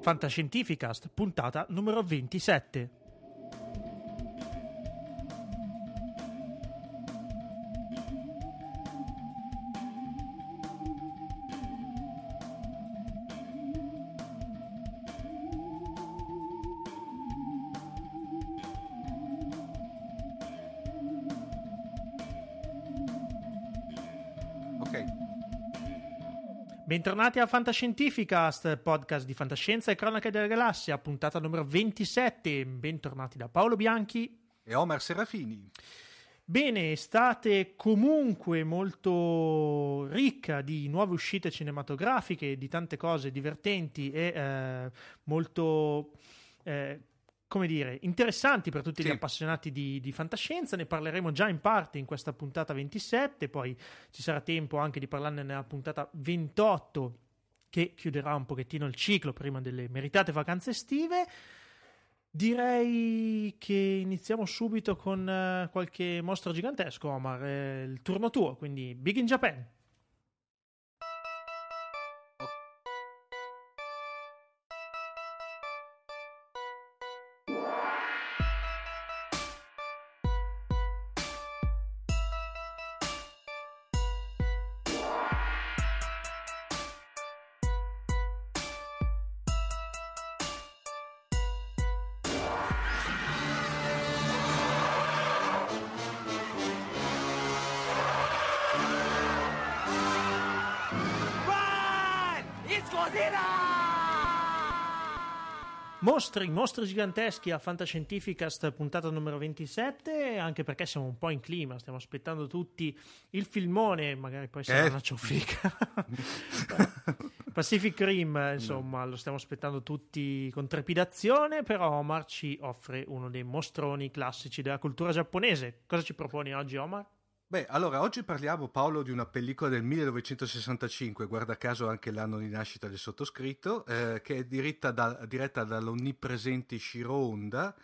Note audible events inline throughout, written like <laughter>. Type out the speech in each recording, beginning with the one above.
Fantascientificast, puntata numero 27. Bentornati a Fantascientificast, podcast di fantascienza e cronache della galassia, puntata numero 27. Bentornati da Paolo Bianchi. E Omar Serafini. Bene, estate comunque molto ricca di nuove uscite cinematografiche, di tante cose divertenti e eh, molto, eh, come dire, interessanti per tutti Sì. gli appassionati di, di fantascienza. Ne parleremo già in parte in questa puntata 27, poi ci sarà tempo anche di parlarne nella puntata 28 che chiuderà un pochettino il ciclo prima delle meritate vacanze estive. Direi che iniziamo subito con eh, qualche mostro gigantesco, Omar. È il turno tuo, quindi Big in Japan. Mostri, mostri giganteschi a Fantascientificast, puntata numero 27, anche perché siamo un po' in clima, stiamo aspettando tutti il filmone, magari poi sarà Eh. una cioffica. <laughs> Pacific Rim, insomma, lo stiamo aspettando tutti con trepidazione, però Omar ci offre uno dei mostroni classici della cultura giapponese. Cosa ci proponi oggi, Omar? Beh, allora, oggi parliamo, Paolo, di una pellicola del 1965, guarda caso anche l'anno di nascita del sottoscritto, eh, che è da- diretta dall'onnipresente Shiro Honda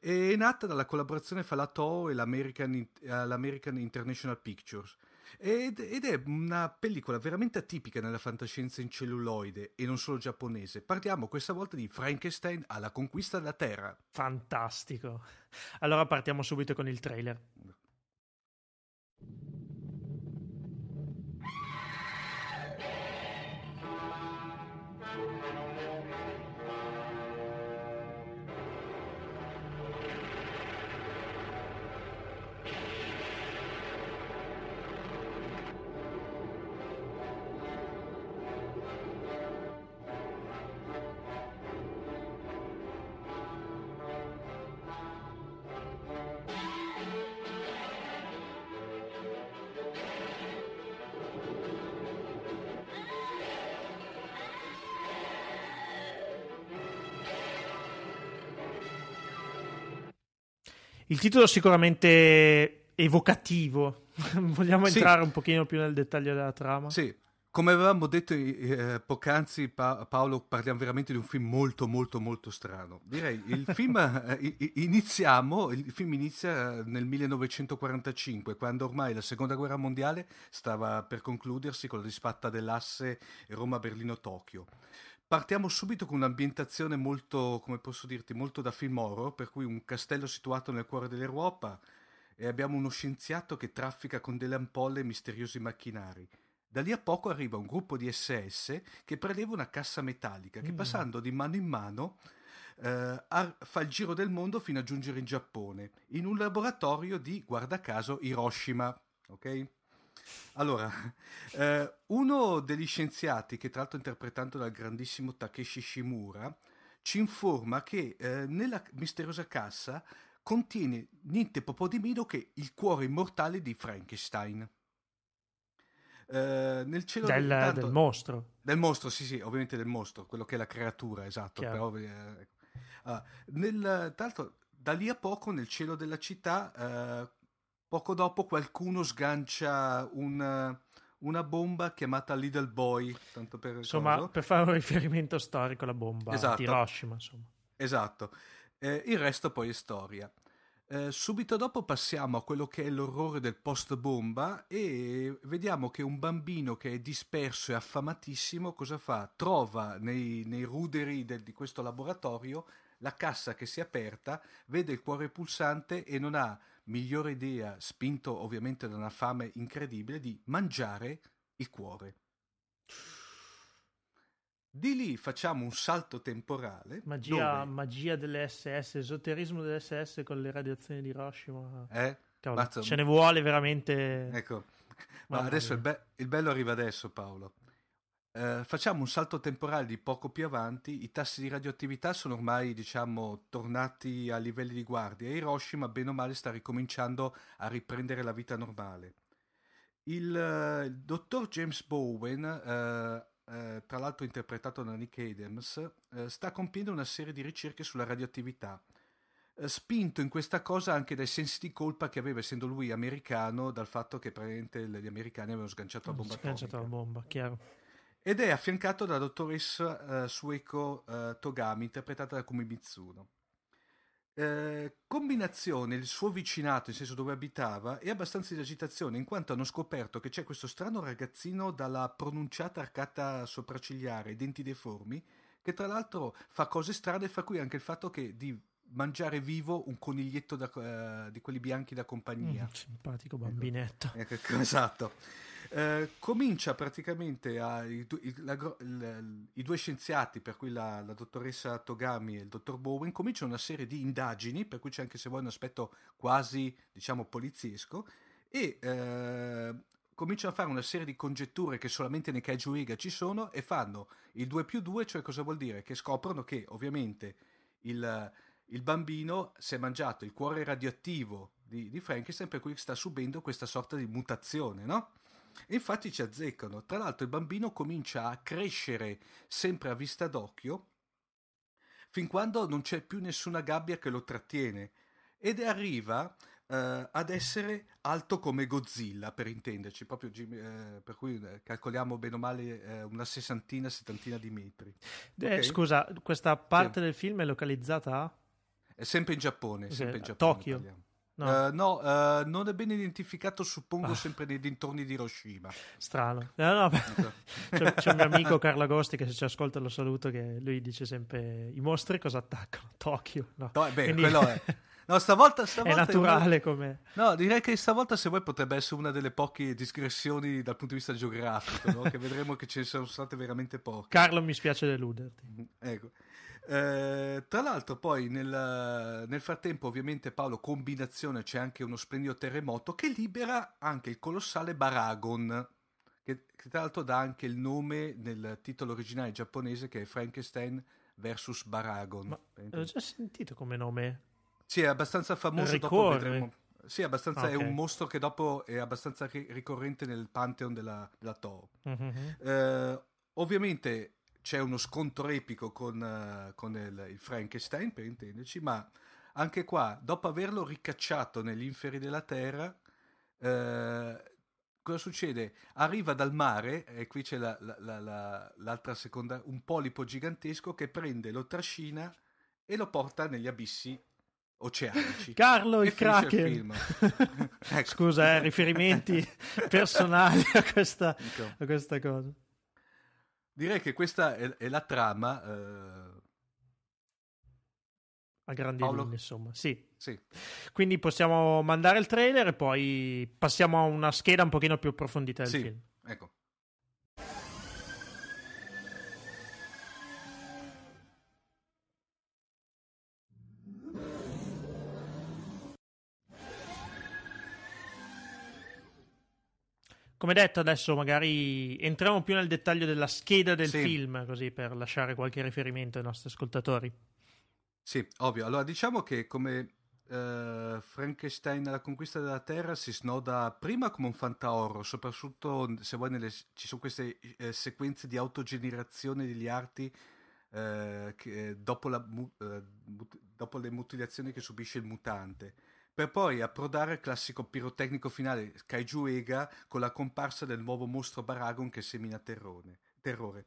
e è nata dalla collaborazione fra la Toho e l'American, eh, l'American International Pictures. Ed, ed è una pellicola veramente atipica nella fantascienza in celluloide e non solo giapponese. Parliamo questa volta di Frankenstein alla conquista della Terra. Fantastico. Allora partiamo subito con il trailer. Titolo sicuramente evocativo. <laughs> Vogliamo Sì. entrare un pochino più nel dettaglio della trama? Sì, come avevamo detto eh, poc'anzi, Pa- Paolo, parliamo veramente di un film molto, molto, molto strano. Direi, il <laughs> film, eh, iniziamo, il film inizia eh, nel 1945, quando ormai la seconda guerra mondiale stava per concludersi con la disfatta dell'asse Roma-Berlino-Tokyo. Partiamo subito con un'ambientazione molto, come posso dirti, molto da film horror, per cui un castello situato nel cuore dell'Europa e abbiamo uno scienziato che traffica con delle ampolle e misteriosi macchinari. Da lì a poco arriva un gruppo di SS che preleva una cassa metallica che Mm. passando di mano in mano eh, fa il giro del mondo fino a giungere in Giappone, in un laboratorio di, guarda caso, Hiroshima. Ok? Allora, <laughs> eh, uno degli scienziati, che tra l'altro interpretato dal grandissimo Takeshi Shimura, ci informa che eh, nella misteriosa cassa contiene niente po' di meno che il cuore immortale di Frankenstein. Eh, nel cielo Del, tanto- del mostro. del mostro, sì, sì, ovviamente del mostro, quello che è la creatura, esatto. Però, eh, ecco. Ah, nel, tra l'altro, da lì a poco, nel cielo della città, eh, poco dopo qualcuno sgancia un, una bomba chiamata Little Boy, tanto per Insomma, coso. per fare un riferimento storico, la bomba Esatto. di Hiroshima, insomma. Esatto. Eh, il resto poi è storia. Eh, subito dopo passiamo a quello che è l'orrore del post bomba e vediamo che un bambino che è disperso e affamatissimo cosa fa? Trova nei, nei ruderi del, di questo laboratorio la cassa che si è aperta, vede il cuore pulsante e non ha migliore idea, spinto ovviamente da una fame incredibile, di mangiare il cuore. Di lì facciamo un salto temporale. Magia, dove... magia delle SS, esoterismo delle SS con le radiazioni di Hiroshima. Eh? Cavolo, Mazzo... Ce ne vuole veramente. Ecco, ma adesso il, be- il, bello arriva adesso, Paolo. Eh, facciamo un salto temporale di poco più avanti. I tassi di radioattività sono ormai, diciamo, tornati a livelli di guardia e Hiroshima, bene o male, sta ricominciando a riprendere la vita normale. Il, uh, il dottor James Bowen uh, eh, tra l'altro interpretato da Nick Adams, eh, sta compiendo una serie di ricerche sulla radioattività, eh, spinto in questa cosa anche dai sensi di colpa che aveva, essendo lui americano, dal fatto che praticamente gli americani avevano sganciato la bomba sganciato la bomba, chiaro. Ed è affiancato dalla dottoressa Sueko Togami, interpretata da Kumi Mitsuno. Eh, combinazione il suo vicinato, nel senso dove abitava, è abbastanza di agitazione, in quanto hanno scoperto che c'è questo strano ragazzino dalla pronunciata arcata sopraccigliare, denti deformi, che tra l'altro fa cose strane, fra cui anche il fatto che di mangiare vivo un coniglietto da, uh, di quelli bianchi da compagnia. Mm, simpatico bambinetto. Ecco, ecco, <laughs> esatto. Eh, comincia praticamente a, i, la, la, i, due scienziati, per cui la, la, dottoressa Togami e il dottor Bowen, cominciano una serie di indagini, per cui c'è anche se vuoi un aspetto quasi, diciamo, poliziesco, e eh, cominciano a fare una serie di congetture che solamente nei Kaiju Iga ci sono e fanno il 2 più 2, cioè cosa vuol dire? Che scoprono che ovviamente il, il bambino si è mangiato il cuore radioattivo di, di Frankenstein, per cui sta subendo questa sorta di mutazione, no? Infatti ci azzeccano. Tra l'altro il bambino comincia a crescere sempre a vista d'occhio fin quando non c'è più nessuna gabbia che lo trattiene ed arriva Uh, ad essere alto come Godzilla, per intenderci, proprio uh, per cui uh, calcoliamo bene o male una sessantina, settantina di metri. Eh, okay? Scusa, questa parte sì. del film è localizzata a? È sempre in Giappone, sempre in Giappone Tokyo. Parliamo. No, uh, no uh, non è ben identificato, suppongo, ah. sempre nei dintorni di Hiroshima. Strano. No, no, <laughs> c'è, c'è, un mio amico Carlo Agosti che se ci ascolta lo saluto, che lui dice sempre i mostri cosa attaccano? Tokyo. No, no beh, Quindi... quello è... <laughs> No, stavolta, stavolta è naturale è... come. No, direi che stavolta, se vuoi, potrebbe essere una delle poche discrezioni dal punto di vista geografico, no? che vedremo che ce ne sono state veramente poche. Carlo, mi spiace deluderti. Ecco. Eh, tra l'altro poi nel, nel, frattempo ovviamente Paolo combinazione c'è anche uno splendido terremoto che libera anche il colossale Baragon che, che tra l'altro dà anche il nome nel titolo originale giapponese che è Frankenstein vs Baragon. Ma l'ho già sentito come nome. Sì, è abbastanza famoso. Ricorre. Dopo vedremo. Sì, abbastanza, okay. è un mostro che dopo è abbastanza ricorrente nel pantheon della, della Toho. Mm-hmm. Eh, ovviamente c'è uno scontro epico con, uh, con il, il, Frankenstein, per intenderci, ma anche qua, dopo averlo ricacciato negli inferi della terra, uh, cosa succede? Arriva dal mare, e qui c'è la, la, la, l'altra seconda, un polipo gigantesco che prende, lo trascina e lo porta negli abissi oceanici. <laughs> Carlo il Kraken. Il ecco. <laughs> Scusa, eh, riferimenti <laughs> personali a questa, a questa cosa. Direi che questa è, è la trama. Eh... A grandi Paolo? linee, insomma. Sì. sì. Quindi possiamo mandare il trailer e poi passiamo a una scheda un pochino più approfondita del sì. film. Ecco. Come detto, adesso magari entriamo più nel dettaglio della scheda del sì. film, così per lasciare qualche riferimento ai nostri ascoltatori. Sì, ovvio. Allora, diciamo che come uh, Frankenstein alla conquista della Terra si snoda prima come un fantaorro, soprattutto se vuoi nelle, ci sono queste eh, sequenze di autogenerazione degli arti eh, che, dopo, la, uh, dopo le mutilazioni che subisce il mutante per poi approdare al classico pirotecnico finale Kaiju Ega con la comparsa del nuovo mostro Baragon che semina terrone, terrore.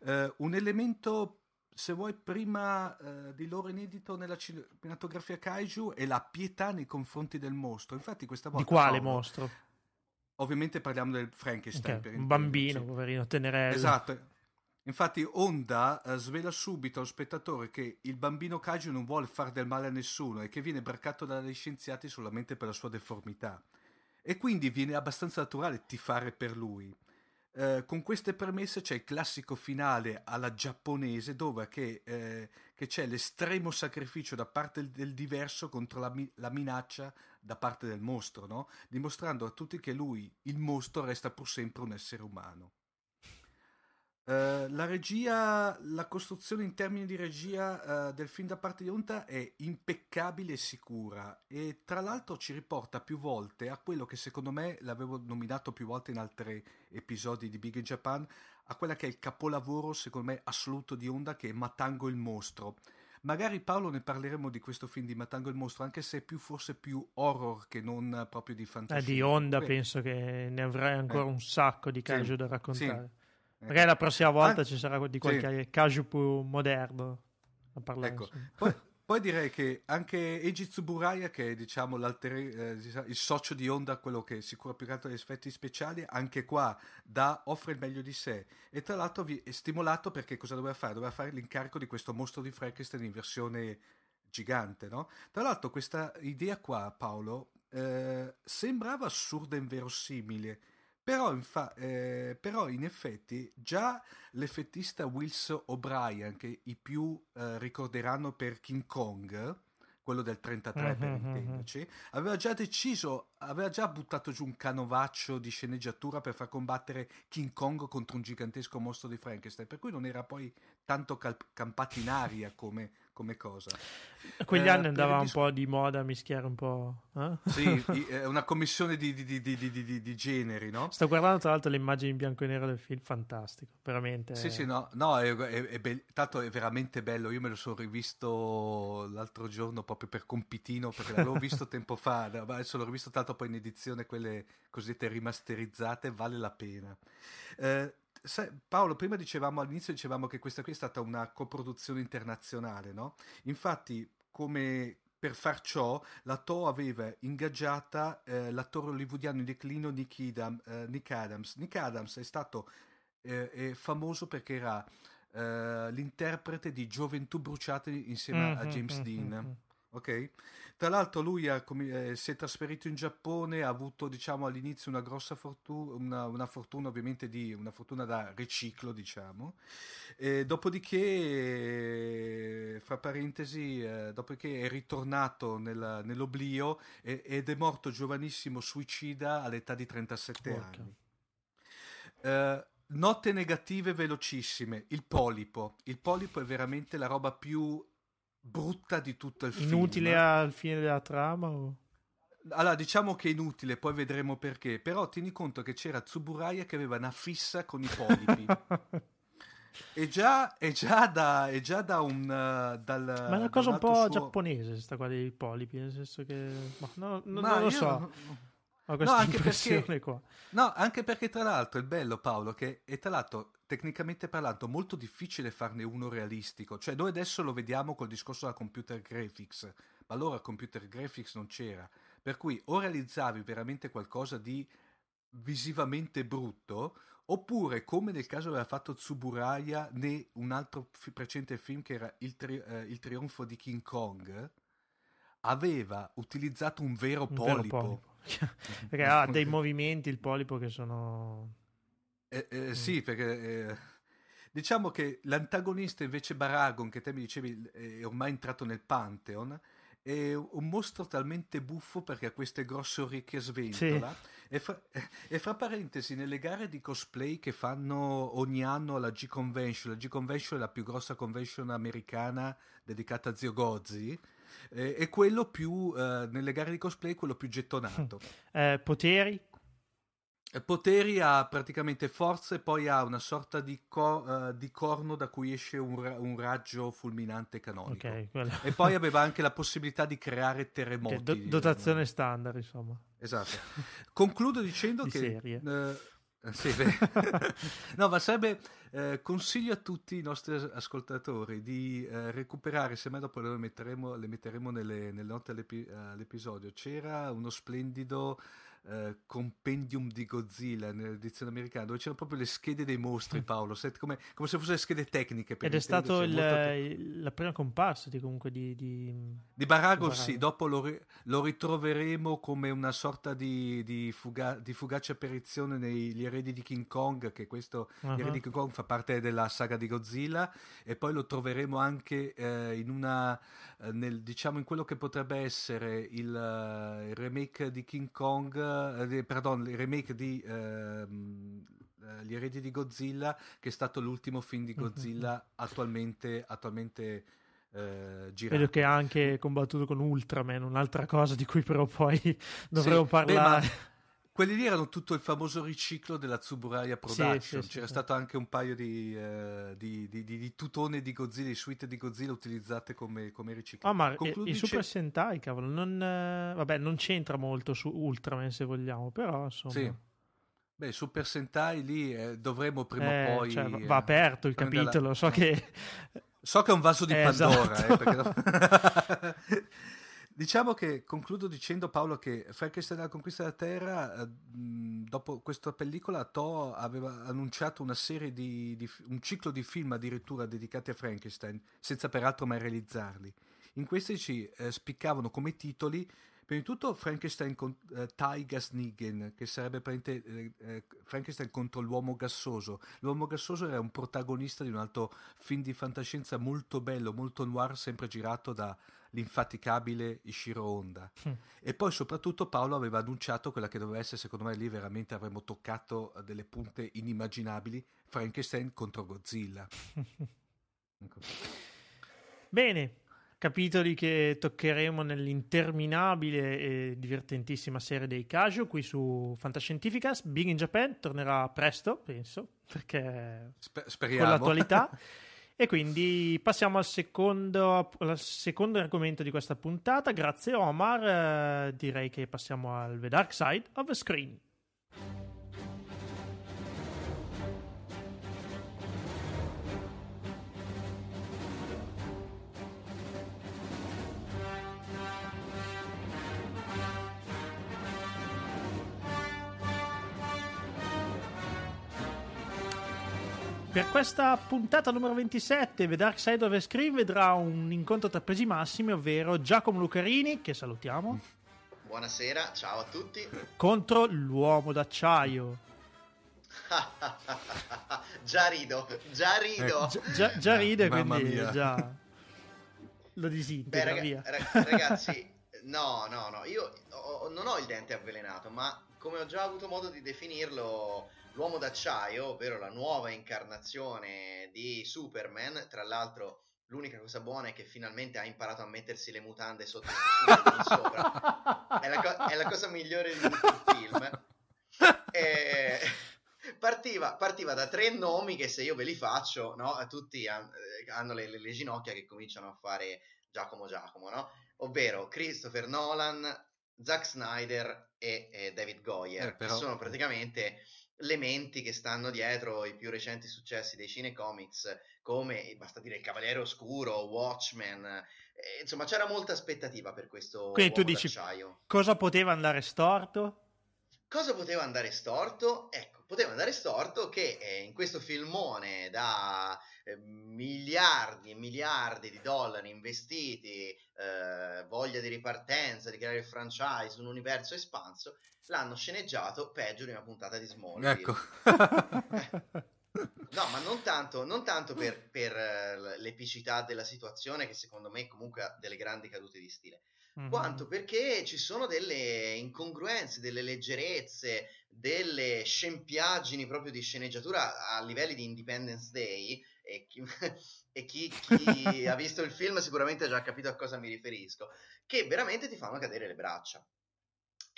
Uh, un elemento se vuoi, prima uh, di loro inedito nella cinematografia kaiju è la pietà nei confronti del mostro. Infatti, questa volta. Di quale Paolo, mostro? Ovviamente parliamo del Frankenstein. Okay. Un bambino, poverino, tenerello. Esatto. Infatti, Honda uh, svela subito allo spettatore che il bambino kaiju non vuole fare del male a nessuno e che viene braccato dagli scienziati solamente per la sua deformità. E quindi viene abbastanza naturale tifare per lui. Eh, con queste premesse c'è il classico finale alla giapponese dove che, eh, che c'è l'estremo sacrificio da parte del, diverso contro la, la, minaccia da parte del mostro, no? dimostrando a tutti che lui, il mostro, resta pur sempre un essere umano. Uh, la regia, la costruzione in termini di regia uh, del film da parte di Onta è impeccabile e sicura e tra l'altro ci riporta più volte a quello che secondo me l'avevo nominato più volte in altri episodi di Big in Japan, a quella che è il capolavoro secondo me assoluto di Honda che è Matango il mostro. Magari Paolo ne parleremo di questo film di Matango il mostro, anche se è più, forse più horror che non proprio di fantascienza. Eh, di Honda Beh, penso che ne avrai ancora eh, un sacco di caso sì, da raccontare. Sì. Magari la prossima volta ah, ci sarà di qualche sì. caso più moderno a parlare. Ecco. Poi, poi, direi che anche Eiji Tsuburaya, che è diciamo, eh, il socio di Honda, quello che si cura più che altro degli effetti speciali, anche qua da, offre il meglio di sé. E tra l'altro vi è stimolato perché cosa doveva fare? Doveva fare l'incarico di questo mostro di Frankenstein in versione gigante, no? Tra l'altro questa idea qua, Paolo, eh, sembrava assurda e inverosimile però, infa- eh, però, in effetti già l'effettista Wilson O'Brien, che i più eh, ricorderanno per King Kong, quello del 33 mm-hmm, per intenderci, aveva già deciso, aveva già buttato giù un canovaccio di sceneggiatura per far combattere King Kong contro un gigantesco mostro di Frankenstein, per cui non era poi tanto cal- campato in aria come come cosa. Quegli eh, anni andava un po' di moda mischiare un po'. Eh? Sì, è <laughs> una commissione di, di, di, di, generi, no? Sto guardando tra l'altro le immagini in bianco e nero del film, fantastico, veramente. Sì, sì, no, no è, è, è be- tanto è veramente bello. Io me lo sono rivisto l'altro giorno proprio per compitino, perché l'avevo <laughs> visto tempo fa, adesso l'ho rivisto tanto poi in edizione, quelle cosiddette rimasterizzate, vale la pena. Eh, Paolo, prima dicevamo all'inizio dicevamo che questa qui è stata una coproduzione internazionale, no? Infatti, come per far ciò, la To aveva ingaggiata eh, l'attore hollywoodiano in declino Nick, Idam, eh, Nick, Adams. Nick Adams è stato eh, è famoso perché era eh, l'interprete di Gioventù bruciate insieme mm-hmm, a James mm-hmm. Dean. Mm-hmm. Ok? Tra l'altro lui ha, eh, si è trasferito in Giappone, ha avuto diciamo all'inizio una grossa fortuna, una, una fortuna ovviamente di una fortuna da riciclo diciamo, e dopodiché fra parentesi, eh, dopodiché è ritornato nel, nell'oblio e, ed è morto giovanissimo suicida all'età di 37 okay. anni. Eh, Note negative velocissime. Il polipo. Il polipo è veramente la roba più brutta di tutto il film. Inutile al fine della trama? O? Allora, diciamo che è inutile, poi vedremo perché. Però tieni conto che c'era Tsuburaya che aveva una fissa con i polipi. è, <laughs> già, è, già da, è già da un... Uh, dal, Ma è una cosa un po' suo... giapponese, sta qua dei polipi, nel senso che... Ma, no, no, Ma non lo so. Non... Ho questa no, anche perché, qua. No, anche perché tra l'altro è bello Paolo che è tra l'altro tecnicamente parlando molto difficile farne uno realistico. Cioè noi adesso lo vediamo col discorso della computer graphics, ma allora computer graphics non c'era. Per cui o realizzavi veramente qualcosa di visivamente brutto, oppure come nel caso aveva fatto Tsuburaya né un altro f- precedente film che era il, tri- eh, il trionfo di King Kong, aveva utilizzato un vero un polipo. Vero polipo <laughs> perché <laughs> ha dei movimenti il polipo che sono... Eh, eh, mm. Sì, perché... Eh, diciamo che l'antagonista invece Baragon, che te mi dicevi è ormai entrato nel Pantheon, è un mostro talmente buffo perché ha queste grosse orecchie sventola. Sì. E, fra, e, fra, parentesi, nelle gare di cosplay che fanno ogni anno alla G-Convention, la G-Convention è la più grossa convention americana dedicata a Zio Gozzi, eh, è quello più, eh, nelle gare di cosplay, quello più gettonato. <laughs> Eh, poteri? Eh, poteri ha praticamente forza e poi ha una sorta di, co- uh, di corno da cui esce un, ra- un raggio fulminante canonico. Okay, e poi aveva anche la possibilità di creare terremoti. Okay, do- dotazione standard, insomma. Esatto. Concludo dicendo che uh, Sì, <laughs> no, ma sarebbe eh, consiglio a tutti i nostri ascoltatori di eh, recuperare, semmai dopo le metteremo, le metteremo nelle, nelle note all'epi- all'episodio. C'era uno splendido eh, compendium di Godzilla nell'edizione americana dove c'erano proprio le schede dei mostri mm. Paolo come, come se fossero schede tecniche ed è stato il, molto... la prima comparsa di, comunque di di, di Baragon sì dopo lo, lo, ritroveremo come una sorta di, di, fuga, di fugace apparizione negli eredi di King Kong che questo uh-huh. gli eredi di King Kong fa parte della saga di Godzilla e poi lo troveremo anche eh, in una eh, nel, diciamo in quello che potrebbe essere il, il remake di King Kong uh, pardon, il remake di uh, Gli eredi di Godzilla, che è stato l'ultimo film di Godzilla attualmente, attualmente uh, girato. Vedo che ha anche combattuto con Ultraman, un'altra cosa di cui però poi dovremo sì, parlare. Beh, quelli lì erano tutto il famoso riciclo della Tsuburaya Production. Sì, sì, C'era sì, stato anche un paio di, uh, di, di, di, tutone di Godzilla, di suite di Godzilla utilizzate come, come riciclo. Ah, ma Concludi i Super Sentai, cavolo, non, uh, vabbè, non c'entra molto su Ultraman se vogliamo, però insomma. Sì. Beh, Super Sentai lì eh, dovremmo prima o eh, poi. Cioè, va aperto il capitolo, so che. So che è un vaso di <laughs> eh, Pandora, esatto. perché... <laughs> <laughs> Diciamo che concludo dicendo Paolo che Frankenstein la conquista della Terra, eh, dopo questa pellicola, To aveva annunciato una serie di, di, un ciclo di film addirittura dedicati a Frankenstein, senza peraltro mai realizzarli. In questi ci eh, spiccavano come titoli Prima di tutto Frankenstein con uh, Gas Negan, che sarebbe eh, eh, Frankenstein contro l'uomo gassoso. L'uomo gassoso era un protagonista di un altro film di fantascienza molto bello, molto noir, sempre girato da l'infaticabile Ishiro Honda. Mm. E poi soprattutto Paolo aveva annunciato quella che doveva essere, secondo me lì veramente avremmo toccato delle punte inimmaginabili, Frankenstein contro Godzilla. <laughs> ecco. Bene, capitoli che toccheremo nell'interminabile e divertentissima serie dei Casio qui su Fantascientificas. Big in Japan tornerà presto, penso, perché Sper- speriamo. con l'attualità. <laughs> E quindi passiamo al secondo, al secondo, argomento di questa puntata. Grazie Omar, eh, direi che passiamo al The Dark Side of the Screen. Per questa puntata numero 27, The Dark Side of the Screen vedrà un incontro tra pesi massimi, ovvero Giacomo Lucarini, che salutiamo. Buonasera, ciao a tutti. Contro l'uomo d'acciaio. <laughs> già rido, già rido. Eh, già, già, ride, Mamma quindi mia. già <laughs> lo disintegra Beh, via. ragazzi, no, no, no, io ho, non ho il dente avvelenato, ma come ho già avuto modo di definirlo L'uomo d'acciaio, ovvero la nuova incarnazione di Superman, tra l'altro l'unica cosa buona è che finalmente ha imparato a mettersi le mutande sotto il sopra. È la, co- è la, cosa migliore di tutto il film. E... Partiva, partiva, da tre nomi che se io ve li faccio, no, tutti han, hanno le, le, le, ginocchia che cominciano a fare Giacomo Giacomo, no? Ovvero Christopher Nolan, Zack Snyder e, e David Goyer, eh, però... che sono praticamente le menti che stanno dietro i più recenti successi dei cinecomics, come basta dire il Cavaliere Oscuro, Watchmen. Eh, insomma, c'era molta aspettativa per questo. Quindi tu dici d'acciaio. cosa poteva andare storto? Cosa poteva andare storto? Ecco, poteva andare storto che eh, in questo filmone da eh, miliardi e miliardi di dollari investiti, eh, voglia di ripartenza, di creare il franchise, un universo espanso, l'hanno sceneggiato peggio di una puntata di Smallville. Ecco. <laughs> no, ma non tanto, non tanto per, per uh, l'epicità della situazione, che secondo me comunque ha delle grandi cadute di stile, quanto perché ci sono delle incongruenze, delle leggerezze, delle scempiaggini proprio di sceneggiatura a livelli di Independence Day. E chi, <laughs> e chi, chi ha <laughs> visto il film sicuramente ha già capito a cosa mi riferisco, che veramente ti fanno cadere le braccia.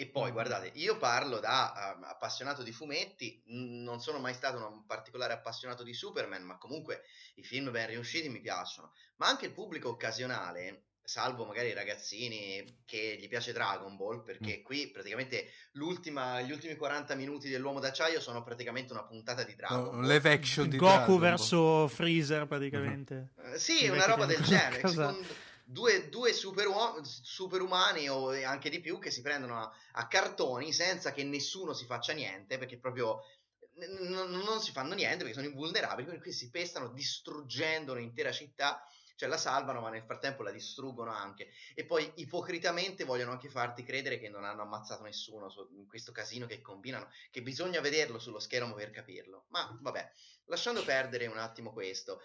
E poi, guardate, io parlo da uh, appassionato di fumetti, non sono mai stato un particolare appassionato di Superman, ma comunque i film ben riusciti mi piacciono. Ma anche il pubblico occasionale salvo magari i ragazzini che gli piace Dragon Ball, perché mm. qui praticamente gli ultimi 40 minuti dell'uomo d'acciaio sono praticamente una puntata di Dragon no, Ball. Live action di Goku Dragon verso Ball. Freezer praticamente. Uh-huh. Uh, sì, una roba del genere. <laughs> Due, due superuom- superumani o anche di più che si prendono a, a cartoni senza che nessuno si faccia niente, perché proprio n- n- non si fanno niente perché sono invulnerabili, quindi qui si pestano distruggendo un'intera città cioè la salvano ma nel frattempo la distruggono anche e poi ipocritamente vogliono anche farti credere che non hanno ammazzato nessuno in questo casino che combinano che bisogna vederlo sullo schermo per capirlo ma vabbè lasciando perdere un attimo questo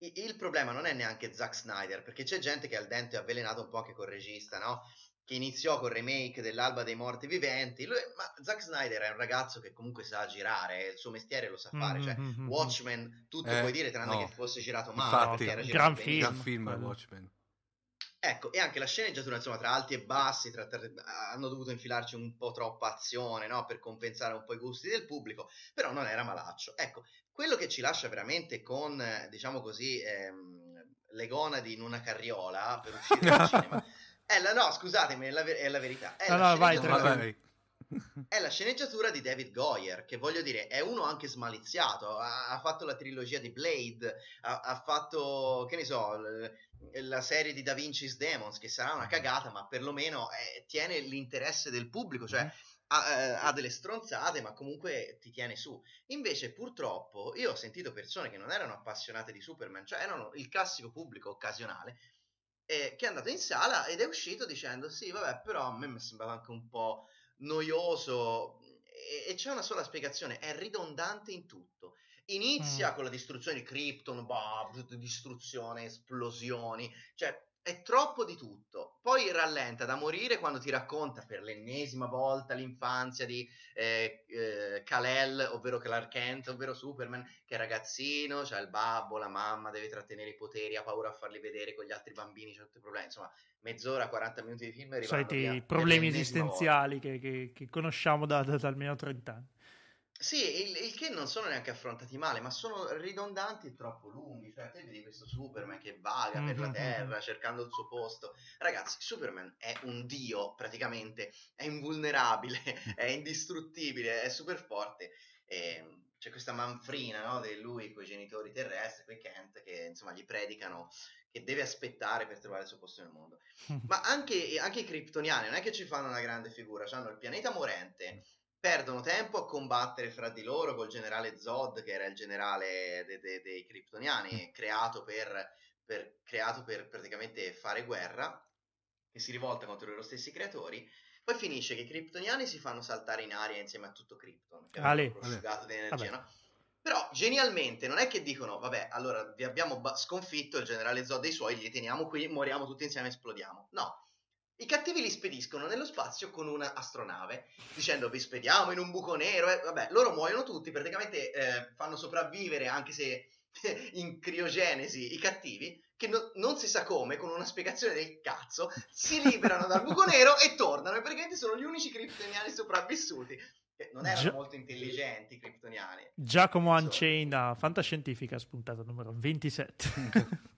il problema non è neanche Zack Snyder perché c'è gente che al dente è avvelenato un po' anche col regista no? Che iniziò col remake dell'Alba dei Morti Viventi. Lui, ma Zack Snyder è un ragazzo che comunque sa girare, il suo mestiere lo sa fare. Cioè, mm-hmm. Watchmen, tutto eh, puoi dire, tranne no. che fosse girato male. Infatti, era gran film, gran film Watchmen. Ecco, e anche la sceneggiatura, insomma, tra alti e bassi, tra, tra, hanno dovuto infilarci un po' troppa azione, no? Per compensare un po' i gusti del pubblico, però non era malaccio. Ecco, quello che ci lascia veramente con, diciamo così, ehm, le gonadi in una carriola per uscire dal <laughs> cinema è la, no, scusatemi, è la, è la verità. È, no, la no, vai, vai. è la sceneggiatura di David Goyer, che voglio dire, è uno anche smaliziato. Ha, ha fatto la trilogia di Blade, ha, ha fatto, che ne so, l, la serie di Da Vinci's Demons, che sarà una cagata, ma perlomeno eh, tiene l'interesse del pubblico, cioè. Mm. Ha, eh, ha, delle stronzate, ma comunque ti tiene su. Invece, purtroppo, io ho sentito persone che non erano appassionate di Superman, cioè erano il classico pubblico occasionale, eh, che è andato in sala ed è uscito dicendo sì, vabbè, però a me mi sembrava anche un po' noioso e, e c'è una sola spiegazione, è ridondante in tutto. Inizia mm. con la distruzione di Krypton, bah, distruzione, esplosioni, cioè è troppo di tutto. Poi rallenta da morire quando ti racconta per l'ennesima volta l'infanzia di eh, eh, Kal-El, ovvero Clark Kent, ovvero Superman, che è ragazzino, c'ha cioè il babbo, la mamma, deve trattenere i poteri, ha paura a farli vedere con gli altri bambini, c'è tutti i problemi. Insomma, mezz'ora, 40 minuti di film e Soliti problemi esistenziali che, che, che, conosciamo da, da, da almeno 30 anni. Sì, il, il, che non sono neanche affrontati male, ma sono ridondanti e troppo lunghi. Cioè, te vedi questo Superman che vaga per la mm-hmm, Terra cercando il suo posto. Ragazzi, Superman è un dio praticamente, è invulnerabile, <laughs> è indistruttibile, è super forte. E c'è questa manfrina no, di lui con i genitori terrestri, quei Kent, che insomma gli predicano che deve aspettare per trovare il suo posto nel mondo. <laughs> Ma anche, anche i kryptoniani non è che ci fanno una grande figura, hanno il pianeta morente perdono tempo a combattere fra di loro col generale Zod, che era il generale de- de- dei kryptoniani, mm. creato per, per, creato per praticamente fare guerra, che si rivolta contro i loro stessi creatori. Poi finisce che i kryptoniani si fanno saltare in aria insieme a tutto Krypton, che Ale. prosciugato di energia, no? Però genialmente non è che dicono, vabbè, allora vi abbiamo ba- sconfitto il generale Zod e i suoi, li teniamo qui, moriamo tutti insieme e esplodiamo. No, i cattivi li spediscono nello spazio con un'astronave, dicendo vi spediamo in un buco nero. E vabbè, loro muoiono tutti, praticamente eh, fanno sopravvivere, anche se <laughs> in criogenesi, i cattivi, che no, non si sa come, con una spiegazione del cazzo, si liberano dal buco nero e tornano. E praticamente sono gli unici kryptoniani sopravvissuti. Che non erano Gi- molto intelligenti i kryptoniani. Giacomo Unchained Fantascientifica, spuntata numero 27. <laughs>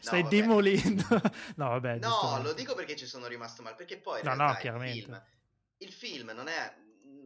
Stai no, demolendo. <laughs> no, vabbè. No, lo dico perché ci sono rimasto male. Perché poi. No, no, chiaramente. Il film, il film non, è,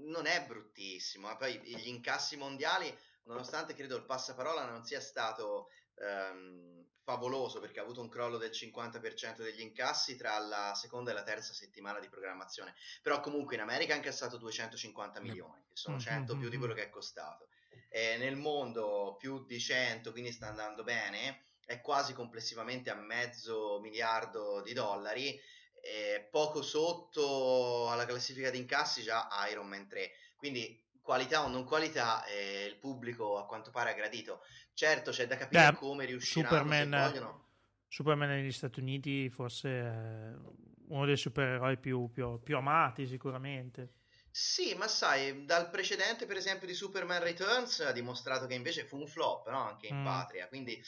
non è bruttissimo. Ma poi gli incassi mondiali, nonostante credo il passaparola non sia stato. Um, favoloso perché ha avuto un crollo del 50% degli incassi tra la seconda e la terza settimana di programmazione. Però comunque in America ha incassato 250 milioni, che sono 100 mm-hmm. più di quello che è costato. E nel mondo più di 100, quindi sta andando bene è quasi complessivamente a mezzo miliardo di dollari, eh, poco sotto alla classifica di incassi già Iron Man 3. Quindi qualità o non qualità, eh, il pubblico a quanto pare ha gradito. Certo, c'è da capire Beh, come riusciranno Superman, vogliono... Superman negli Stati Uniti forse è uno dei supereroi più, più, più amati sicuramente. Sì, ma sai, dal precedente per esempio di Superman Returns ha dimostrato che invece fu un flop, no? Anche in mm. patria, quindi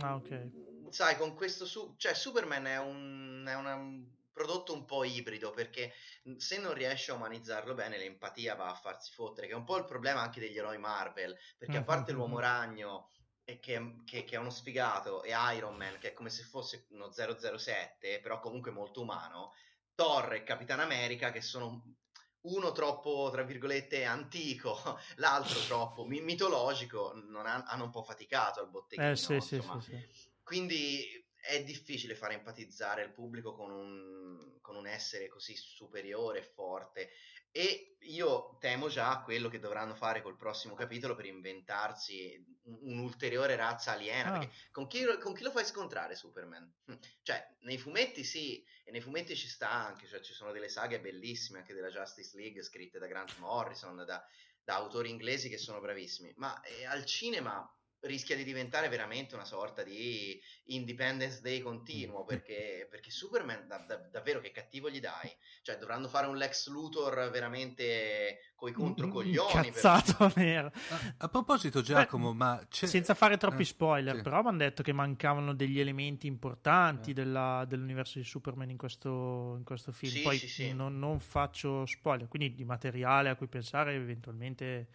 Ah, ok. Sai, con questo su- cioè Superman è un, è un prodotto un po' ibrido perché se non riesce a umanizzarlo bene l'empatia va a farsi fottere, che è un po' il problema anche degli eroi Marvel, perché a parte l'uomo ragno che, che, che, è uno sfigato, e Iron Man, che è come se fosse uno 007, però comunque molto umano, Thor e Capitan America, che sono uno troppo, tra virgolette, antico, <laughs> l'altro troppo mitologico, non ha, hanno un po' faticato al botteghino. Eh, sì, sì, sì, Quindi è difficile fare empatizzare il pubblico con un, con un essere così superiore e forte. E io temo già quello che dovranno fare col prossimo capitolo per inventarsi un'ulteriore razza aliena. Ah. Con, chi, con, chi, lo fai scontrare Superman? Hm. Cioè, nei fumetti sì, e nei fumetti ci sta anche, cioè ci sono delle saghe bellissime anche della Justice League scritte da Grant Morrison, da, da autori inglesi che sono bravissimi, ma eh, al cinema rischia di diventare veramente una sorta di Independence Day continuo perché, perché Superman da, da, davvero che cattivo gli dai? Cioè dovranno fare un Lex Luthor veramente coi controcoglioni cazzato per... <laughs> a, a, proposito Giacomo Beh, ma senza fare troppi eh, spoiler sì. però mi hanno detto che mancavano degli elementi importanti eh. della, dell'universo di Superman in questo, in questo film. Sì, poi sì, non, non faccio spoiler quindi di materiale a cui pensare eventualmente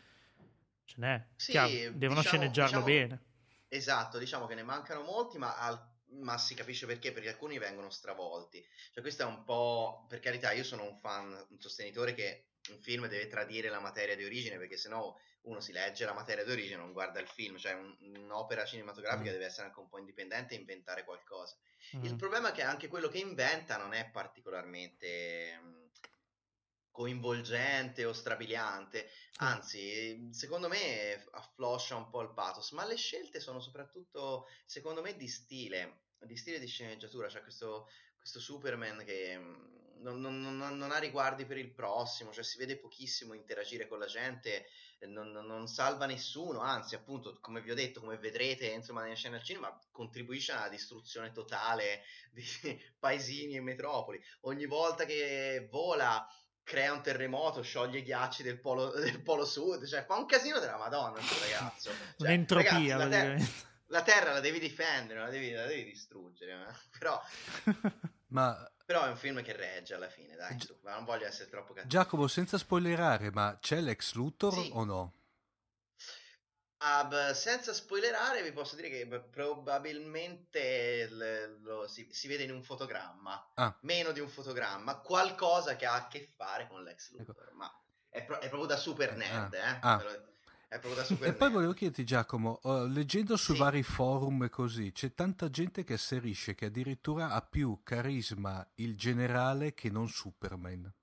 ce n'è. Sì, Chiaro, devono diciamo, sceneggiarlo diciamo, bene. Esatto, diciamo che ne mancano molti, ma, al, ma, si capisce perché, perché alcuni vengono stravolti. Cioè, questo è un po', per carità, io sono un fan, un sostenitore che un film deve tradire la materia di origine, perché sennò uno si legge la materia di origine, non guarda il film, cioè un, un'opera cinematografica mm. deve essere anche un po' indipendente e inventare qualcosa. Mm. Il problema è che anche quello che inventa non è particolarmente coinvolgente o strabiliante, anzi, secondo me affloscia un po' il pathos, ma le scelte sono soprattutto, secondo me, di stile, di stile di sceneggiatura, cioè questo, questo Superman che mm, non, non, non, non, ha riguardi per il prossimo, cioè si vede pochissimo interagire con la gente, non, non, salva nessuno, anzi appunto come vi ho detto, come vedrete insomma nelle scene al cinema, contribuisce alla distruzione totale di <laughs> paesini e metropoli. Ogni volta che vola crea un terremoto, scioglie i ghiacci del polo, <laughs> del polo sud, cioè fa un casino della madonna questo ragazzo. <laughs> Cioè, L'entropia, ragazzi, la, ter- la, terra la devi difendere, la devi, la devi distruggere, eh. <laughs> però... ma... però è un film che regge alla fine, dai, Gi- non voglio essere troppo cattivo. Giacomo, senza spoilerare, ma c'è l'ex Luthor sì. o no? Uh, senza spoilerare, vi posso dire che probabilmente l- lo si-, si, vede in un fotogramma, ah. meno di un fotogramma, qualcosa che ha a che fare con l'ex ecco. Luthor, ecco. ma è, pro- è, proprio da super eh, nerd, ah. eh? Ah. È proprio da super e poi volevo chiederti, Giacomo, uh, leggendo su sì. vari forum e così, c'è tanta gente che asserisce che addirittura ha più carisma il generale che non Superman.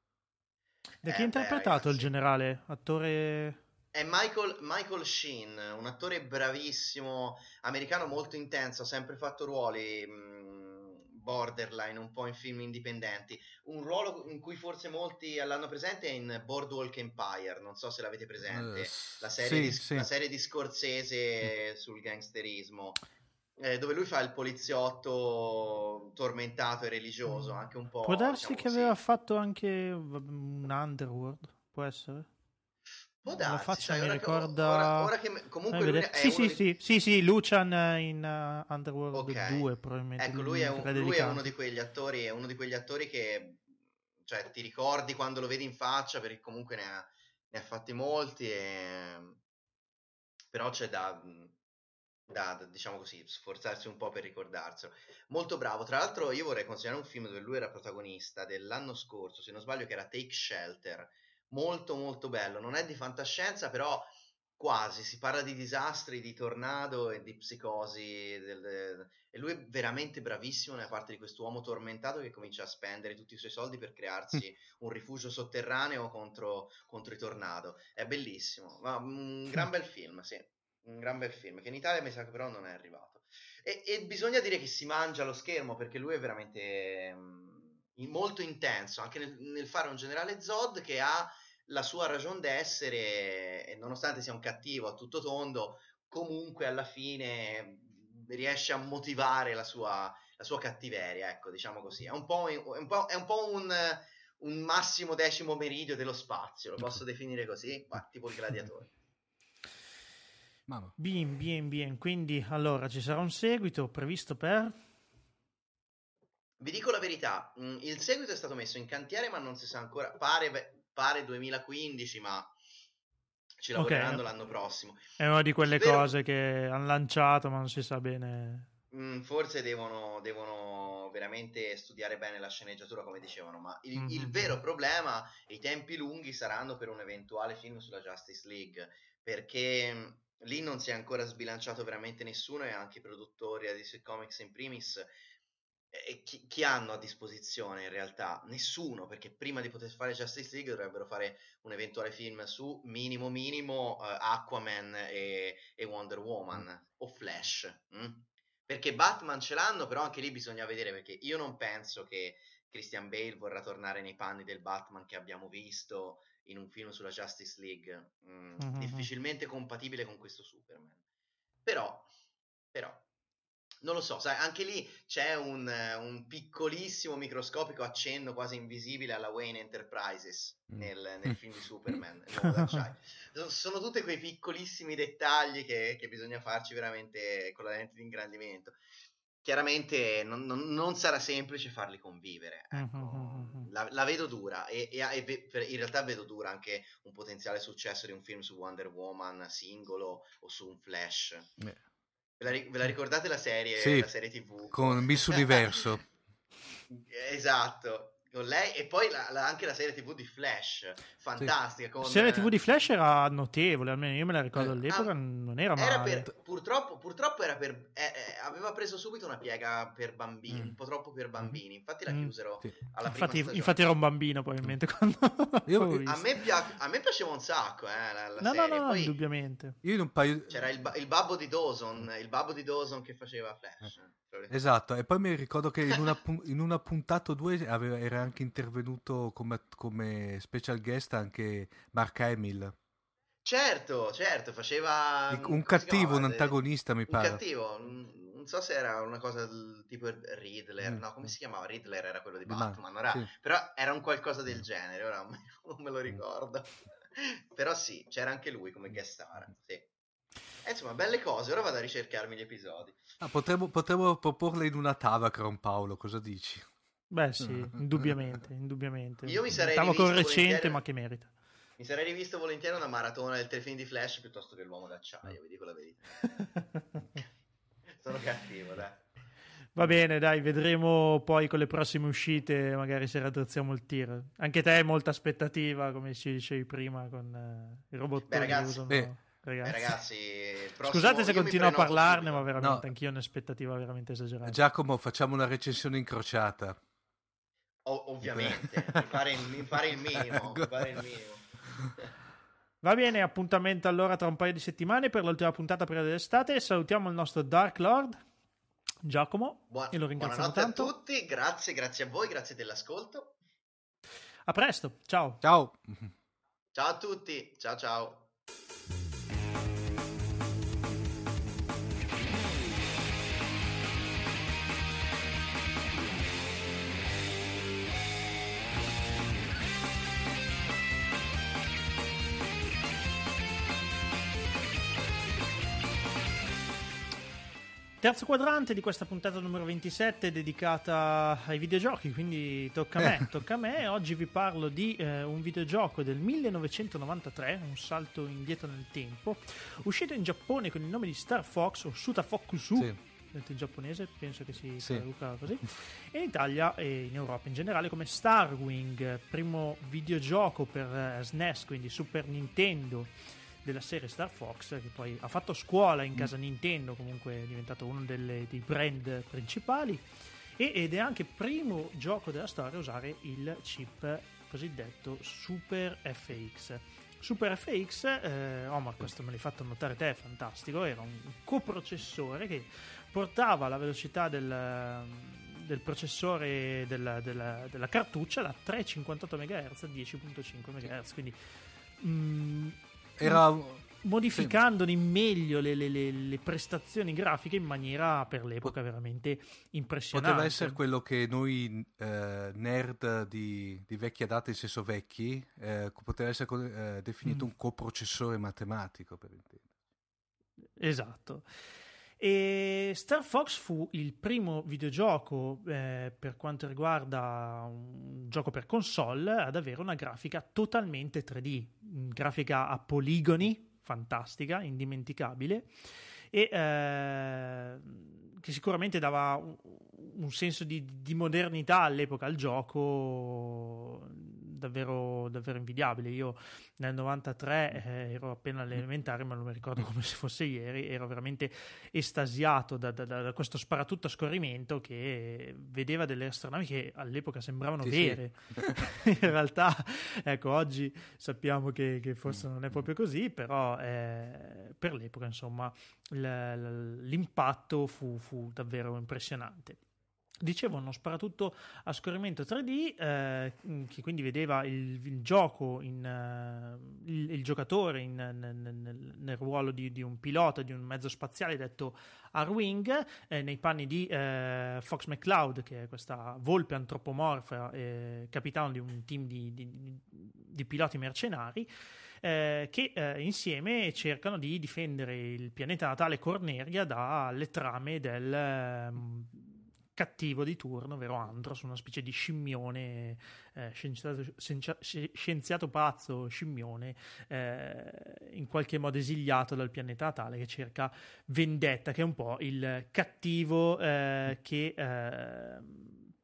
Da chi ha eh, interpretato beh, il generale? Attore è Michael, Michael Sheen, un attore bravissimo, americano molto intenso, ha sempre fatto ruoli mh, borderline, un po' in film indipendenti. Un ruolo in cui forse molti l'hanno presente è in Boardwalk Empire, non so se l'avete presente, uh, la, serie sì, di, sì. la, serie di, Scorsese sul gangsterismo. Eh, dove lui fa il poliziotto tormentato e religioso, mm. anche un po'. Può darsi diciamo che così. aveva fatto anche un Underworld, può essere? Può darsi, la faccia sai, mi ricorda... Ora, ora che comunque lui sì, sì, sì, sì, sì, Lucian in uh, Underworld okay. 2 probabilmente. Ecco, lui, è, un, lui è, uno di quegli attori, è uno di quegli attori che cioè, ti ricordi quando lo vedi in faccia perché comunque ne ha, ne ha fatti molti e... però c'è da, da, da, diciamo così, sforzarsi un po' per ricordarselo. Molto bravo. Tra l'altro io vorrei consigliare un film dove lui era protagonista dell'anno scorso, se non sbaglio, che era Take Shelter molto molto bello. Non è di fantascienza, però quasi. Si parla di disastri, di tornado e di psicosi. Del, del... E lui è veramente bravissimo nella parte di quest'uomo tormentato che comincia a spendere tutti i suoi soldi per crearsi un rifugio sotterraneo contro, contro i tornado. È bellissimo. Ma un gran bel film, sì. Un gran bel film, che in Italia mi sa che però non è arrivato. E, e bisogna dire che si mangia lo schermo perché lui è veramente mh, molto intenso, anche nel, nel fare un generale Zod che ha la sua ragione d'essere, e nonostante sia un cattivo a tutto tondo, comunque alla fine riesce a motivare la sua, la sua cattiveria, ecco, diciamo così. È un po', è un, po', è un, po un, un, massimo decimo meridio dello spazio, lo posso definire così, Ma, tipo il gladiatore. <laughs> Mamma. Bien, bien, bien. Quindi, allora, ci sarà un seguito previsto per... Vi dico la verità, mm, il seguito è stato messo in cantiere ma non si sa ancora, pare pare 2015, ma ci lavoreranno okay. l'anno prossimo. È una di quelle Spero... cose che hanno lanciato, ma non si sa bene. Mm, forse devono, devono, veramente studiare bene la sceneggiatura, come dicevano, ma il, mm-hmm. il vero problema, i tempi lunghi saranno per un eventuale film sulla Justice League, perché mm, lì non si è ancora sbilanciato veramente nessuno e anche i produttori DC Comics in primis chi, chi, hanno a disposizione in realtà? Nessuno, perché prima di poter fare Justice League dovrebbero fare un eventuale film su minimo minimo uh, Aquaman e, e, Wonder Woman mm. o Flash. Hm? Perché Batman ce l'hanno, però anche lì bisogna vedere perché io non penso che Christian Bale vorrà tornare nei panni del Batman che abbiamo visto in un film sulla Justice League. Mm, mm-hmm. Difficilmente compatibile con questo Superman. Però, però, non lo so, sai, anche lì c'è un, un, piccolissimo microscopico accenno quasi invisibile alla Wayne Enterprises mm. nel, nel film di Superman. <laughs> Sono tutti quei piccolissimi dettagli che, che, bisogna farci veramente con la lente di ingrandimento. Chiaramente non, non, non sarà semplice farli convivere, ecco. Mm-hmm. la, la, vedo dura e, e, e, in realtà vedo dura anche un potenziale successo di un film su Wonder Woman singolo o su un Flash. Ve la, ve la ricordate la serie, sì, la serie TV? Con Miss <laughs> Universo. esatto con lei e poi la, la, anche la serie tv di Flash fantastica sì. la serie tv di Flash era notevole almeno io me la ricordo eh, all'epoca ah, non era male era per, purtroppo, purtroppo era per eh, eh, aveva preso subito una piega per bambini mm. un po' troppo per bambini infatti la mm. chiusero sì. alla infatti, infatti era un bambino probabilmente quando <laughs> io, a, me pia- a me piaceva un sacco eh, la, la no, serie. no no poi, indubbiamente io in un paio c'era il, il, babbo di Dawson il babbo di Dawson che faceva Flash eh. Esatto, e poi mi ricordo che in una, in una puntata o due aveva, era anche intervenuto come, come, special guest anche Mark Hamill. Certo, certo, faceva... Un cattivo, un antagonista mi pare. Un cattivo, non so se era una cosa del tipo Riddler, mm. no, come si chiamava? Riddler era quello di Batman, Ma, era, sì. però era un qualcosa del genere, ora non me lo ricordo. <laughs> però sì, c'era anche lui come guest star, sì. Eh, insomma, belle cose, ora vado a ricercarmi gli episodi. Ah, potremmo, potremmo proporle in una Tavacron, Paolo, cosa dici? Beh sì, <laughs> indubbiamente, indubbiamente. Io mi sarei Tavacron recente, ma che merita. Mi sarei rivisto volentieri una maratona del telefilm di Flash piuttosto che l'uomo d'acciaio, vi dico la verità. <laughs> Sono cattivo, dai. Va bene, dai, vedremo poi con le prossime uscite, magari se raddrizziamo il tiro. Anche te hai molta aspettativa, come ci dicevi prima, con uh, i robot. Beh, ragazzi, beh, ragazzi. ragazzi Scusate se continuo a parlarne, ma veramente no. anch'io ho un'aspettativa veramente esagerata. Giacomo, facciamo una recensione incrociata. O- ovviamente, mi, pare il, mi pare il minimo. mi pare il minimo. Va bene, appuntamento allora tra un paio di settimane per l'ultima puntata prima dell'estate. Salutiamo il nostro Dark Lord, Giacomo, Buon- e lo ringraziamo tanto. a tutti, grazie, grazie a voi, grazie dell'ascolto. A presto, ciao. Ciao. Ciao a tutti, ciao ciao. Terzo quadrante di questa puntata numero 27 dedicata ai videogiochi, quindi tocca a me, eh. tocca a me. Oggi vi parlo di eh, un videogioco del 1993, un salto indietro nel tempo, uscito in Giappone con il nome di Star Fox o Suta Fokusu. Sì. Detto in giapponese, penso che si sì. traduca così. E in Italia e in Europa in generale come Starwing, primo videogioco per eh, SNES, quindi Super Nintendo della serie Star Fox, che poi ha fatto scuola in mm. casa Nintendo, comunque è diventato uno delle, dei brand principali, ed è anche il primo gioco della storia a usare il chip cosiddetto Super FX. Super FX, eh, Omar, questo me l'hai fatto notare te, è fantastico, era un coprocessore che portava la velocità del, del processore della, della, della, cartuccia da 3,58 MHz a 10,5 MHz, quindi mm, era modificandone in meglio le, le, le, le, prestazioni grafiche in maniera per l'epoca veramente impressionante. Poteva essere quello che noi eh, nerd di, di, vecchia data, in senso vecchi, eh, poteva essere eh, definito mm. un coprocessore matematico per intendere. Esatto. E Star Fox fu il primo videogioco eh, per quanto riguarda un gioco per console ad avere una grafica totalmente 3D, grafica a poligoni, fantastica, indimenticabile, e eh, che sicuramente dava un, un senso di, di modernità all'epoca al gioco davvero, davvero invidiabile. Io nel 93 eh, ero appena all'elementare, ma non mi ricordo come se fosse ieri, ero veramente estasiato da, da, da questo sparatutto a scorrimento che vedeva delle astronavi che all'epoca sembravano sì, vere. Sì. <laughs> In realtà, ecco, oggi sappiamo che, che, forse non è proprio così, però eh, per l'epoca, insomma, l'impatto fu, fu davvero impressionante. Dicevo, uno sparatutto a scorrimento 3D eh, che quindi vedeva il, il gioco, in, uh, il, il, giocatore in, nel, nel, ruolo di, di, un pilota di un mezzo spaziale detto Arwing, eh, nei panni di eh, Fox McCloud, che è questa volpe antropomorfa, eh, capitano di un team di, di, di piloti mercenari. Eh, che insieme cercano di difendere il pianeta natale Corneria dalle trame del, eh, cattivo di turno, ovvero Andros, una specie di scimmione, eh, scienziato, scienziato, pazzo scimmione, eh, in qualche modo esiliato dal pianeta natale che cerca vendetta, che è un po' il cattivo eh, che eh,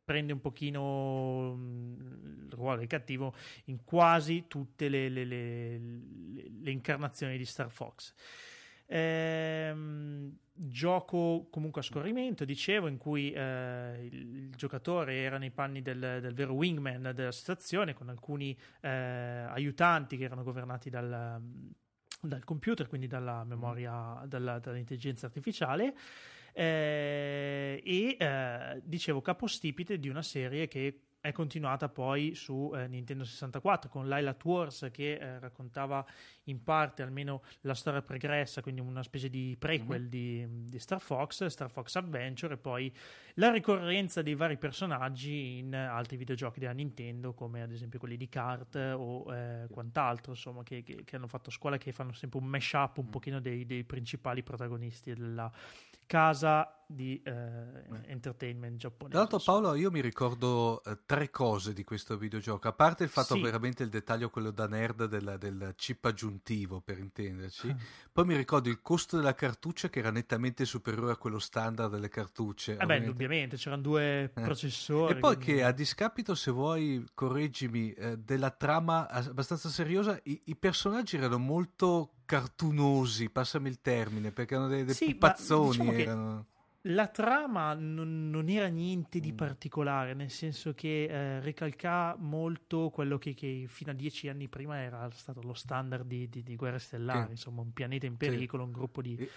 prende un pochino mm, il ruolo del cattivo in quasi tutte le, le, le, le incarnazioni di Star Fox. Ehm, gioco comunque a scorrimento, dicevo, in cui eh, il, giocatore era nei panni del, del, vero wingman della situazione, con alcuni eh, aiutanti che erano governati dal, dal computer, quindi dalla memoria, dalla, dall'intelligenza artificiale. Eh, e eh, dicevo capostipite di una serie che è continuata poi su eh, Nintendo 64 con Lilat Wars che eh, raccontava in parte almeno la storia pregressa, quindi una specie di prequel mm-hmm. di, di, Star Fox, Star Fox Adventure e poi la ricorrenza dei vari personaggi in altri videogiochi della Nintendo come ad esempio quelli di kart o eh, quant'altro insomma che, che, che, hanno fatto scuola che fanno sempre un mash-up un mm. pochino dei, dei principali protagonisti della casa di eh, entertainment giapponese. Tra l'altro Paolo io mi ricordo eh, tre cose di questo videogioco, a parte il fatto sì. veramente il dettaglio quello da nerd del, del chip aggiuntivo per intenderci, poi mi ricordo il costo della cartuccia che era nettamente superiore a quello standard delle cartucce. Eh beh, indubbiamente, c'erano due eh. processori. E poi quindi... che a discapito, se vuoi correggimi, eh, della trama abbastanza seriosa, i, i personaggi erano molto cartunosi, passami il termine, perché erano dei, dei sì, pupazzoni. Diciamo erano... La trama non, non, era niente di mm. particolare, nel senso che eh, ricalca molto quello che, che, fino a dieci anni prima era stato lo standard di, di, di Guerre Stellari, sì. insomma un pianeta in pericolo, sì. un gruppo di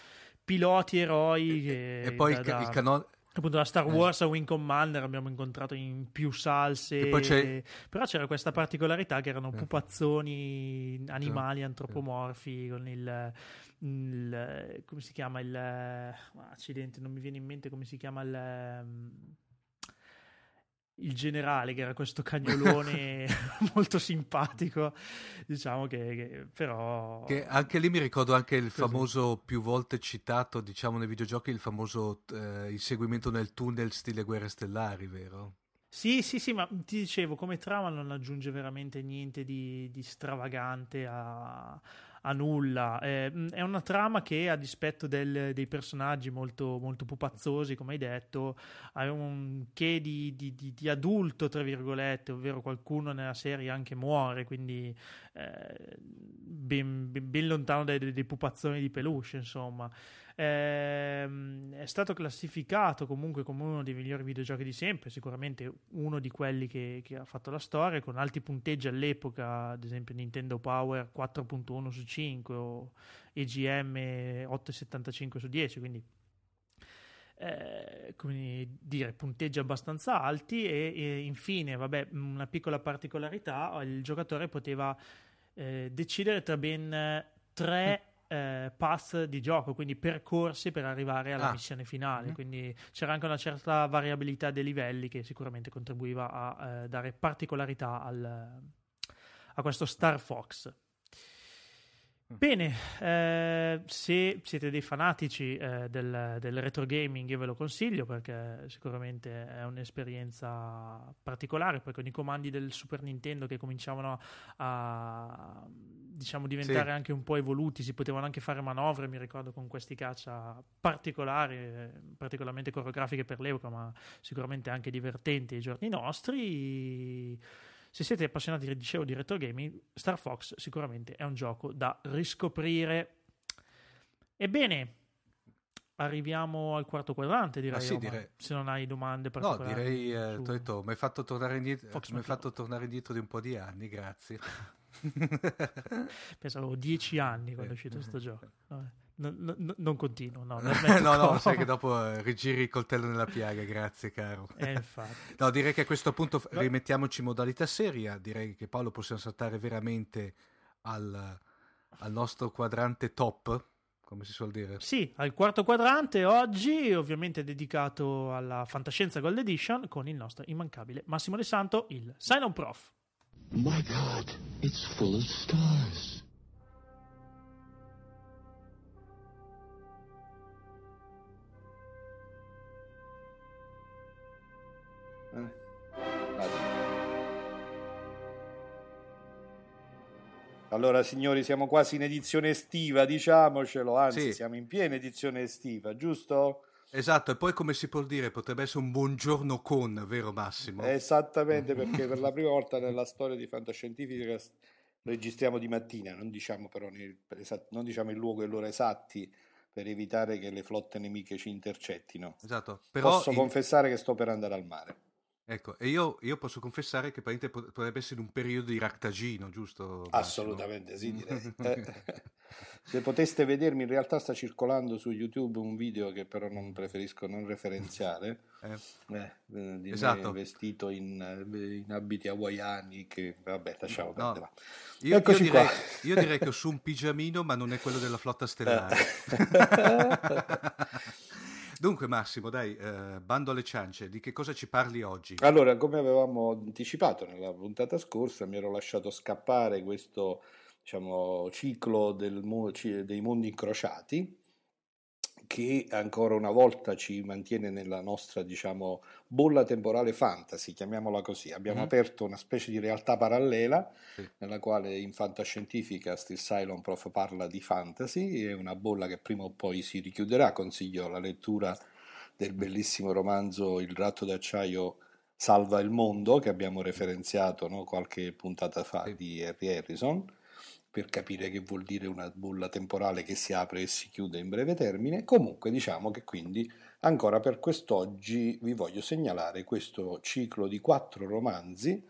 piloti eroi. E, e poi da, il, il, canon- appunto la Star eh. Wars a Wing Commander abbiamo incontrato in più salse però c'era questa particolarità che erano eh. pupazzoni animali antropomorfi con il, il come si chiama il accidente non mi viene in mente come si chiama il il generale, che era questo cagnolone <laughs> molto simpatico, diciamo che, che però... Che anche lì mi ricordo anche il Così. famoso, più volte citato, diciamo, nei videogiochi, il famoso eh, inseguimento nel tunnel stile Guerre Stellari, vero? Sì, sì, sì, ma ti dicevo, come trama non aggiunge veramente niente di, di stravagante a, a nulla. Eh, è una trama che, a dispetto del, dei personaggi molto, molto pupazzosi, come hai detto, ha un che di, di, di, di, adulto, tra virgolette, ovvero qualcuno nella serie anche muore, quindi eh, ben, ben, ben, lontano dai, dai pupazzoni di peluche, insomma. Ehm, è stato classificato comunque come uno dei migliori videogiochi di sempre, sicuramente uno di quelli che, che, ha fatto la storia, con alti punteggi all'epoca, ad esempio Nintendo Power 4.1 su 5 o EGM 8.75 su 10, quindi eh, come dire, punteggi abbastanza alti e, e, infine, vabbè, una piccola particolarità, il giocatore poteva eh, decidere tra ben tre eh, pass di gioco, quindi percorsi per arrivare alla ah. missione finale. Mm-hmm. Quindi c'era anche una certa variabilità dei livelli che sicuramente contribuiva a eh, dare particolarità al, a questo Star Fox. Bene, eh, se siete dei fanatici eh, del, del, retro gaming io ve lo consiglio perché sicuramente è un'esperienza particolare, poi con i comandi del Super Nintendo che cominciavano a diciamo, diventare sì. anche un po' evoluti, si potevano anche fare manovre, mi ricordo con questi caccia particolari, eh, particolarmente coreografiche per l'epoca, ma sicuramente anche divertenti ai giorni nostri se siete appassionati, dicevo, di retro gaming, Star Fox sicuramente è un gioco da riscoprire. Ebbene, arriviamo al quarto quadrante, direi, ah, sì, direi. se non hai domande particolari. No, direi, eh, su... detto, mi hai fatto tornare indietro, mi hai fatto tornare indietro di un po' di anni, grazie. <laughs> Pensavo dieci anni quando è uscito questo gioco. Vabbè. No, no, non continuo, no, <laughs> no, no, sai che dopo eh, rigiri il coltello nella piaga, grazie caro. Eh, <laughs> no, direi che a questo punto rimettiamoci in modalità seria, direi che Paolo possiamo saltare veramente al, al nostro quadrante top, come si suol dire. Sì, al quarto quadrante oggi, ovviamente dedicato alla Fantascienza Gold Edition, con il nostro immancabile Massimo De Santo, il Silent Prof. My God, it's full of stars. Allora, signori, siamo quasi in edizione estiva, diciamocelo, anzi, sì. siamo in piena edizione estiva, giusto? Esatto, e poi come si può dire, potrebbe essere un buongiorno con, vero Massimo? Esattamente, perché per la prima volta nella storia di fantascientifica registriamo di mattina, non diciamo però nel, non diciamo il luogo e l'ora esatti per evitare che le flotte nemiche ci intercettino. Esatto, però Posso il... confessare che sto per andare al mare. Ecco, e io, io, posso confessare che potrebbe essere un periodo di ractagino, giusto? Assolutamente sì, direi. <laughs> Eh, se poteste vedermi, in realtà sta circolando su YouTube un video che però non preferisco non referenziare, <laughs> eh. Eh, eh di esatto. vestito in, eh, in, abiti hawaiani, che vabbè, lasciamo no. perdere. Io, io, direi, io, direi, che ho su un pigiamino, ma non è quello della flotta <laughs> stellare. Dunque Massimo, dai, eh, bando alle ciance, di che cosa ci parli oggi? Allora, come avevamo anticipato nella puntata scorsa, mi ero lasciato scappare questo diciamo, ciclo del, dei mondi incrociati che ancora una volta ci mantiene nella nostra diciamo, bolla temporale fantasy, chiamiamola così. Abbiamo mm-hmm. aperto una specie di realtà parallela sì. nella quale in fantascientifica Still Cylon Prof parla di fantasy, è una bolla che prima o poi si richiuderà, consiglio la lettura del bellissimo romanzo Il ratto d'acciaio salva il mondo che abbiamo referenziato no, qualche puntata fa sì. di Harry Harrison per capire che vuol dire una bolla temporale che si apre e si chiude in breve termine. Comunque diciamo che quindi ancora per quest'oggi vi voglio segnalare questo ciclo di quattro romanzi.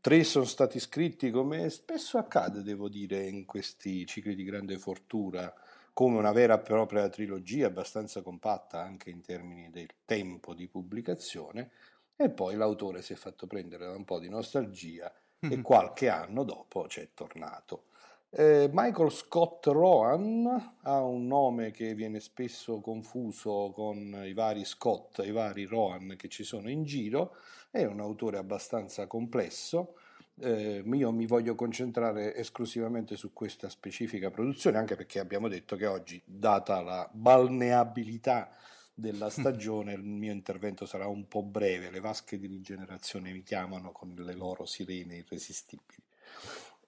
Tre sono stati scritti come spesso accade, devo dire, in questi cicli di grande fortuna, come una vera e propria trilogia abbastanza compatta anche in termini del tempo di pubblicazione, e poi l'autore si è fatto prendere da un po' di nostalgia mm-hmm. e qualche anno dopo c'è tornato. Eh, Michael Scott Rowan ha un nome che viene spesso confuso con i vari Scott i vari Rowan che ci sono in giro, è un autore abbastanza complesso. Eh, io mi voglio concentrare esclusivamente su questa specifica produzione, anche perché abbiamo detto che oggi, data la balneabilità della <laughs> stagione, il mio intervento sarà un po' breve. Le vasche di rigenerazione mi chiamano con le loro sirene irresistibili.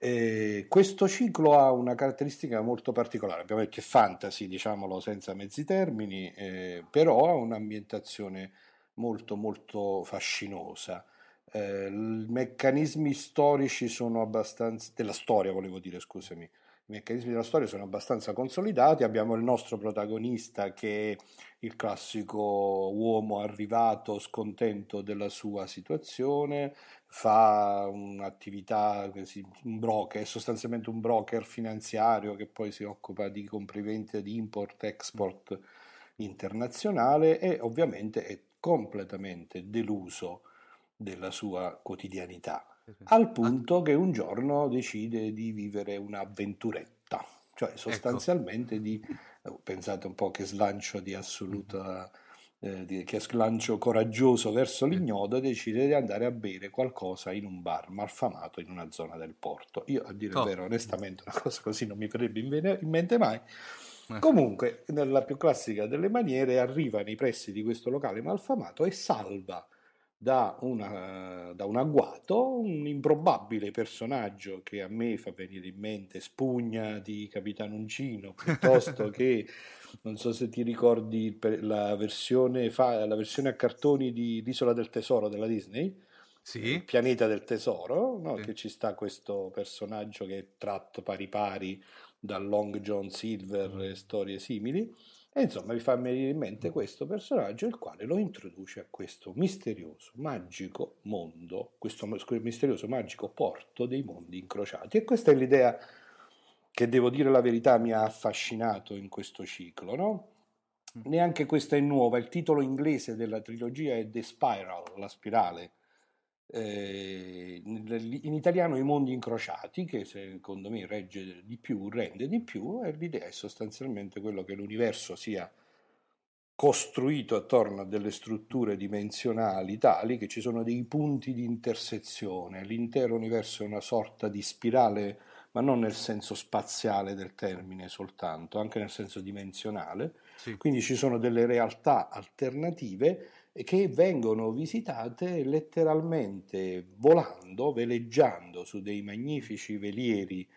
Eh, questo ciclo ha una caratteristica molto particolare, che è fantasy, diciamolo senza mezzi termini, eh, però ha un'ambientazione molto molto fascinosa. Eh, I meccanismi storici sono abbastanza, della storia volevo dire, scusami, i meccanismi della storia sono abbastanza consolidati, abbiamo il nostro protagonista che è il classico uomo arrivato scontento della sua situazione, fa un'attività, un broker, è sostanzialmente un broker finanziario che poi si occupa di compravendita di import-export internazionale e ovviamente è completamente deluso della sua quotidianità, al punto che un giorno decide di vivere un'avventuretta, cioè ecco. sostanzialmente ecco. di, pensate un po' che slancio di assoluta eh, che slancio coraggioso verso l'ignoto, decide di andare a bere qualcosa in un bar malfamato in una zona del porto. Io, a dire il Oh. vero, onestamente, una cosa così non mi verrebbe in mente mai. Eh. Comunque, nella più classica delle maniere, arriva nei pressi di questo locale malfamato e salva da, una- da un agguato un improbabile personaggio che a me fa venire in mente Spugna di Capitano Uncino, piuttosto <laughs> che, non so se ti ricordi la versione, fa- la versione a cartoni di L'isola del tesoro della Disney, il Sì, pianeta del tesoro, no? Sì. che ci sta questo personaggio che è tratto pari pari da Long John Silver e storie simili. E insomma, mi fa venire in mente questo personaggio, il quale lo introduce a questo misterioso, magico mondo, questo misterioso, magico porto dei mondi incrociati. E questa è l'idea che devo dire la verità mi ha affascinato in questo ciclo, no? Neanche questa è nuova, il titolo inglese della trilogia è The Spiral, la spirale. Eh, in italiano i mondi incrociati, che secondo me regge di più, rende di più, e l'idea è sostanzialmente quello che l'universo sia costruito attorno a delle strutture dimensionali tali che ci sono dei punti di intersezione, l'intero universo è una sorta di spirale, ma non nel senso spaziale del termine soltanto, anche nel senso dimensionale, sì. quindi ci sono delle realtà alternative che vengono visitate letteralmente volando, veleggiando su dei magnifici velieri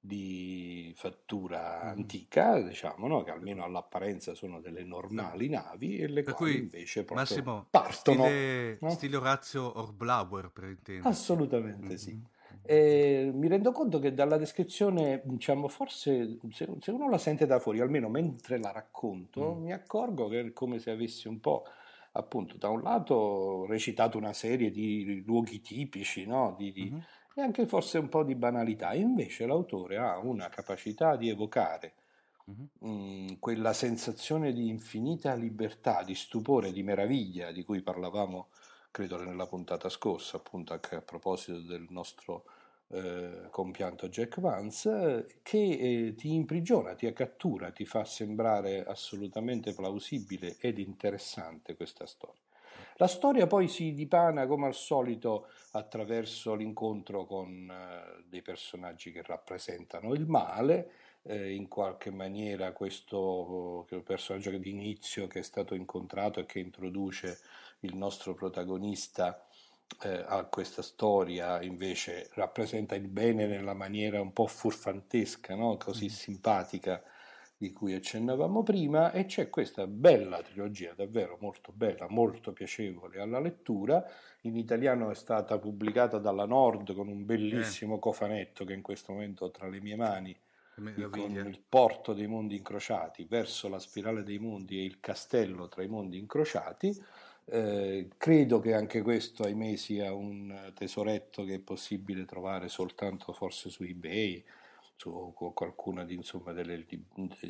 di fattura Mm. antica, diciamo, no? che almeno all'apparenza sono delle normali navi e le Per quali cui, invece proprio Massimo, partono. stile, no? stile Orazio Orblauer, per intenderci. Assolutamente sì. Mhm. E mi rendo conto che dalla descrizione, diciamo, forse se, se uno la sente da fuori, almeno mentre la racconto, Mm. mi accorgo che è come se avessi un po', appunto, da un lato recitato una serie di luoghi tipici, no? Di- di- Mhm. e anche forse un po' di banalità. Invece l'autore ha una capacità di evocare Mhm. mm, quella sensazione di infinita libertà, di stupore, di meraviglia di cui parlavamo, credo, nella puntata scorsa, appunto anche a proposito del nostro eh, compianto Jack Vance, che eh, ti imprigiona, ti cattura, ti fa sembrare assolutamente plausibile ed interessante questa storia. La storia poi si dipana come al solito attraverso l'incontro con eh, dei personaggi che rappresentano il male, eh, in qualche maniera questo personaggio di inizio che è stato incontrato e che introduce il nostro protagonista eh, a questa storia invece rappresenta il bene nella maniera un po' furfantesca, no? così Mm. simpatica di cui accennavamo prima e c'è questa bella trilogia, davvero molto bella, molto piacevole alla lettura. In italiano è stata pubblicata dalla Nord con un bellissimo cofanetto che in questo momento ho tra le mie mani con il porto dei mondi incrociati verso la spirale dei mondi e il castello tra i mondi incrociati. Eh, credo che anche questo, ahimè, sia un tesoretto che è possibile trovare soltanto forse su eBay, su qualcuna di, insomma, delle-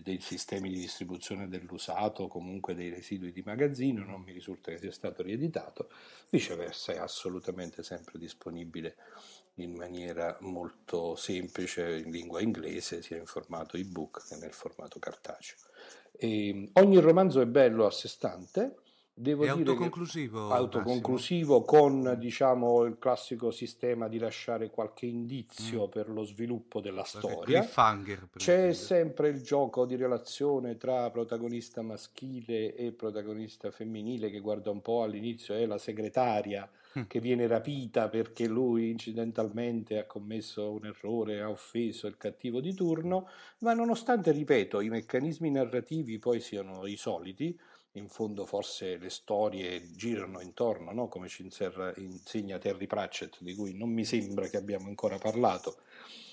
dei sistemi di distribuzione dell'usato, comunque dei residui di magazzino, non mi risulta che sia stato rieditato, viceversa è assolutamente sempre disponibile in maniera molto semplice in lingua inglese, sia in formato ebook che nel formato cartaceo. E ogni romanzo è bello a sé stante, devo È dire autoconclusivo, autoconclusivo con diciamo il classico sistema di lasciare qualche indizio Mm. per lo sviluppo della storia. C'è sempre il gioco di relazione tra protagonista maschile e protagonista femminile che guarda un po' all'inizio è la segretaria Mm. che viene rapita perché lui incidentalmente ha commesso un errore, ha offeso il cattivo di turno, ma nonostante, ripeto, i meccanismi narrativi poi siano i soliti, in fondo forse le storie girano intorno, no? come ci insegna Terry Pratchett, di cui non mi sembra che abbiamo ancora parlato,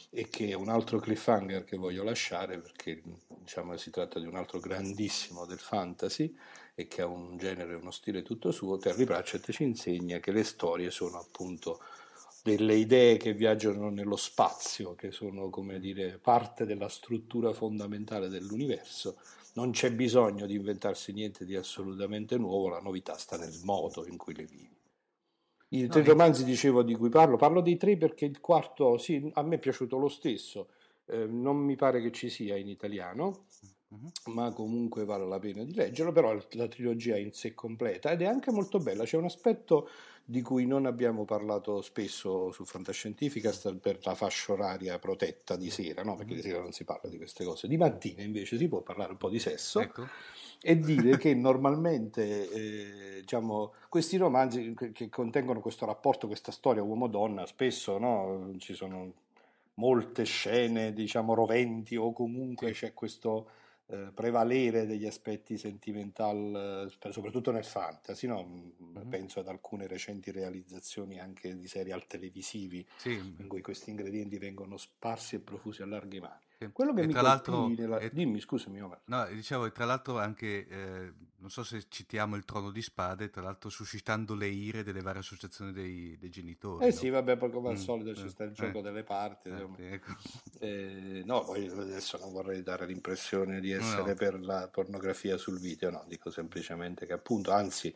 e che è un altro cliffhanger che voglio lasciare perché diciamo, si tratta di un altro grandissimo del fantasy e che ha un genere e uno stile tutto suo, Terry Pratchett ci insegna che le storie sono appunto delle idee che viaggiano nello spazio, che sono come dire parte della struttura fondamentale dell'universo. Non c'è bisogno di inventarsi niente di assolutamente nuovo, la novità sta nel modo in cui le vivi. I No, tre e- romanzi dicevo di cui parlo, parlo dei tre perché il quarto, sì, a me è piaciuto lo stesso, eh, non mi pare che ci sia in italiano, uh-huh. ma comunque vale la pena di leggerlo, però la trilogia in sé completa ed è anche molto bella, c'è un aspetto di cui non abbiamo parlato spesso su Fantascientificast per la fascia oraria protetta di sera, no? perché di sera non si parla di queste cose, di mattina invece si può parlare un po' di sesso. Ecco e dire che normalmente eh, diciamo, questi romanzi che, che, contengono questo rapporto, questa storia uomo-donna, spesso no, ci sono molte scene diciamo roventi o comunque c'è questo eh, prevalere degli aspetti sentimental, eh, soprattutto nel fantasy, no? mm-hmm. penso ad alcune recenti realizzazioni anche di serial televisivi sì. in cui questi ingredienti vengono sparsi e profusi a larghe mani. Quello che e mi colpì nella... e... Dimmi, scusami Omar. No, dicevo, tra l'altro anche, eh, non so se citiamo il Trono di Spade, tra l'altro suscitando le ire delle varie associazioni dei, dei genitori. Eh no? sì, vabbè, poi come al mm, solito ci sta il gioco eh, delle parti. Eh, ecco. eh, no, poi adesso non vorrei dare l'impressione di essere no. per la pornografia sul video, no, dico semplicemente che appunto, anzi eh,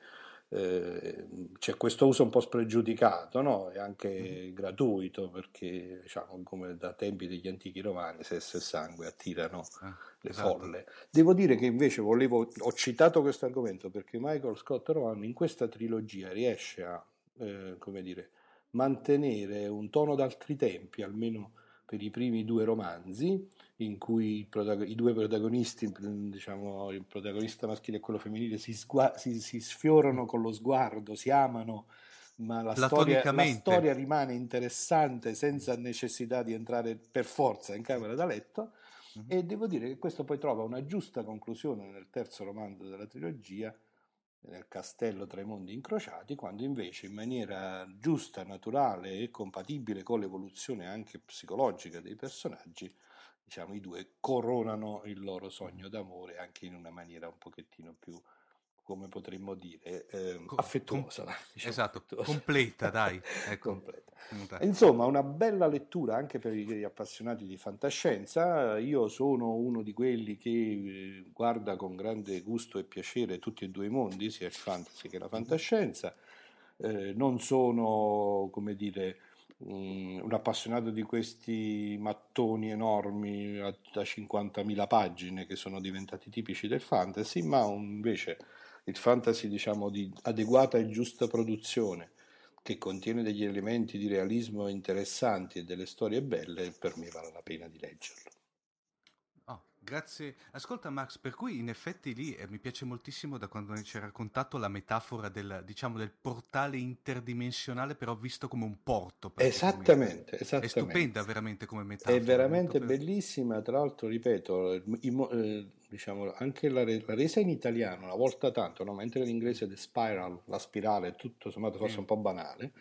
c'è questo uso un po' spregiudicato no? e anche mm. gratuito perché diciamo, come da tempi degli antichi romani sesso e sangue attirano eh, le esatto. folle. Devo dire che invece volevo, ho citato questo argomento perché Michael Scott Rowan in questa trilogia riesce a eh, come dire, mantenere un tono d'altri tempi, almeno per i primi due romanzi, in cui i, due protagonisti, diciamo il protagonista maschile e quello femminile, si, sgua- si, si sfiorano con lo sguardo, si amano, ma la storia, la storia, rimane interessante senza necessità di entrare per forza in camera da letto. Mm-hmm. E devo dire che questo poi trova una giusta conclusione nel terzo romanzo della trilogia, nel castello tra i mondi incrociati, quando invece in maniera giusta, naturale e compatibile con l'evoluzione anche psicologica dei personaggi, diciamo, i due coronano il loro sogno d'amore anche in una maniera un pochettino più, come potremmo dire, eh, affettuosa. <laughs> Diciamo, esatto, affettuosa. completa, dai. <laughs> Ecco. completa. Insomma, una bella lettura anche per gli appassionati di fantascienza. Io sono uno di quelli che eh, guarda con grande gusto e piacere tutti e due i mondi, sia il fantasy che la fantascienza. Eh, non sono, come dire, un appassionato di questi mattoni enormi da 50.000 pagine che sono diventati tipici del fantasy, ma invece il fantasy diciamo di adeguata e giusta produzione che contiene degli elementi di realismo interessanti e delle storie belle, per me vale la pena di leggerlo. Grazie. Ascolta Max, per cui in effetti lì eh, mi piace moltissimo da quando ci hai raccontato la metafora del, diciamo, del portale interdimensionale però visto come un porto. Esattamente, esattamente. È stupenda veramente come metafora. È veramente bellissima, tra l'altro ripeto, i, eh, diciamo, anche la, la, resa in italiano una volta tanto, no? mentre l'inglese The Spiral, la spirale, tutto sommato forse mm. un po' banale.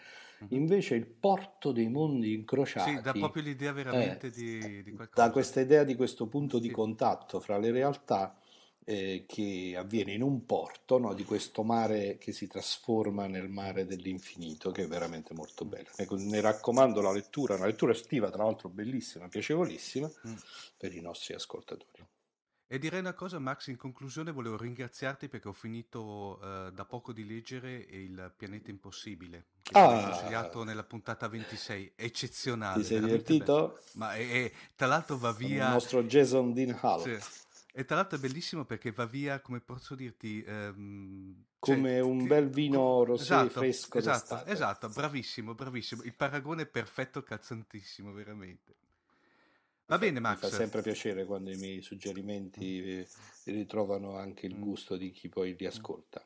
Invece il porto dei mondi incrociati... Sì, dà proprio l'idea veramente eh, di, di qualcosa. Da questa idea di questo punto di contatto fra le realtà eh, che avviene in un porto, no, di questo mare che si trasforma nel mare dell'infinito, che è veramente molto bello. Ecco, ne raccomando la lettura, una lettura estiva tra l'altro bellissima, piacevolissima, mm. per i nostri ascoltatori. E direi una cosa, Max, in conclusione volevo ringraziarti perché ho finito uh, da poco di leggere Il pianeta impossibile, che ah. ho consigliato nella puntata 26, eccezionale. Ti sei divertito? Bello. Ma e, e, tra l'altro va via... Il nostro Jason Dean Hall. Sì. E tra l'altro è bellissimo perché va via, come posso dirti... Um, come cioè, un bel vino rosé esatto, fresco esatto. Esatto, bravissimo, bravissimo. Il paragone è perfetto, calzantissimo, veramente. Va bene, Max. Mi fa sempre piacere quando i miei suggerimenti ritrovano anche il mm. gusto di chi poi li ascolta.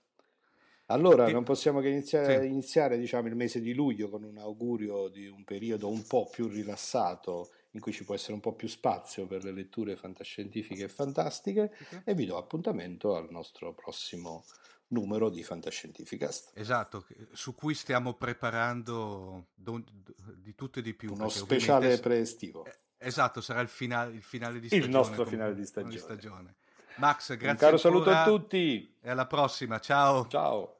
Allora, non possiamo che iniziare, sì. iniziare diciamo, il mese di luglio con un augurio di un periodo un po' più rilassato in cui ci può essere un po' più spazio per le letture fantascientifiche e fantastiche okay. e vi do appuntamento al nostro prossimo numero di Fantascientificast. Esatto, su cui stiamo preparando di tutto e di più. Uno speciale pre-estivo. Esatto, sarà il finale, il finale di stagione. Il nostro finale di stagione. Di stagione. Max, grazie. Un caro saluto a tutti. E alla prossima. Ciao. Ciao.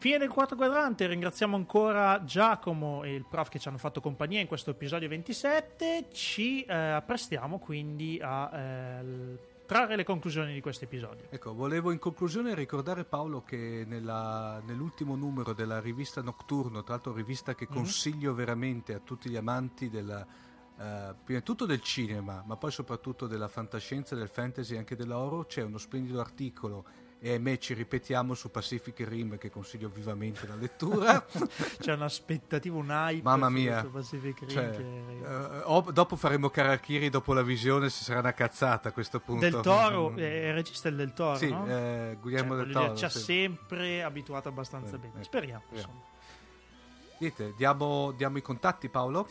Fine del quarto quadrante, ringraziamo ancora Giacomo e il prof che ci hanno fatto compagnia in questo episodio 27. Ci eh, apprestiamo quindi a eh, trarre le conclusioni di questo episodio. Ecco, volevo in conclusione ricordare Paolo che nella, nell'ultimo numero della rivista Nocturno, tra l'altro rivista che mhm. consiglio mm-hmm. veramente a tutti gli amanti della, uh, prima di tutto del cinema, ma poi soprattutto della fantascienza, del fantasy e anche dell'oro, c'è uno splendido articolo e ahimè ci ripetiamo su Pacific Rim che consiglio vivamente la lettura <laughs> c'è un'aspettativa un hype mamma mia Pacific Rim cioè, che... uh, dopo faremo Karakiri dopo la visione se sarà una cazzata a questo punto del Toro mm. è il regista del Toro sì, no? eh, Guglielmo cioè, del Toro ci ha sì. sempre abituato abbastanza eh, bene speriamo, speriamo. Dite, diamo, diamo i contatti Paolo?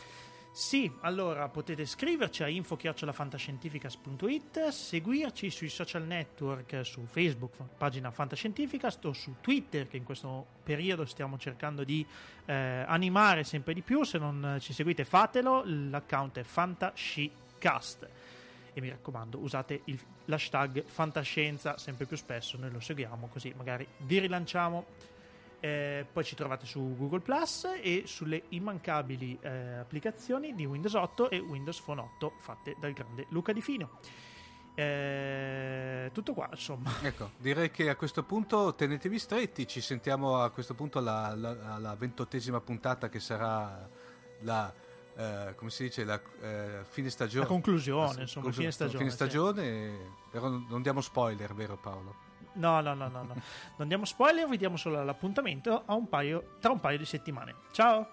Sì, allora potete scriverci a info-fantascientificast.it, seguirci sui social network, su Facebook, pagina Fantascientificast, o su Twitter, che in questo periodo stiamo cercando di eh, animare sempre di più. Se non ci seguite fatelo, l'account è Fantascicast. E mi raccomando, usate il, l'hashtag fantascienza sempre più spesso, noi lo seguiamo così magari vi rilanciamo eh, poi ci trovate su Google Plus e sulle immancabili eh, applicazioni di Windows 8 e Windows Phone 8 fatte dal grande Luca Di Fino. Eh, tutto qua, insomma. Ecco, direi che a questo punto tenetevi stretti. Ci sentiamo a questo punto alla, alla, alla ventottesima puntata che sarà la. Eh, come si dice, la eh, fine stagione. La conclusione, la, insomma, conclusione, fine stagione. Fine stagione, sì. però non diamo spoiler, vero Paolo? No, no, no, no, no. non diamo spoiler, vi diamo solo l'appuntamento un paio, tra un paio di settimane. Ciao!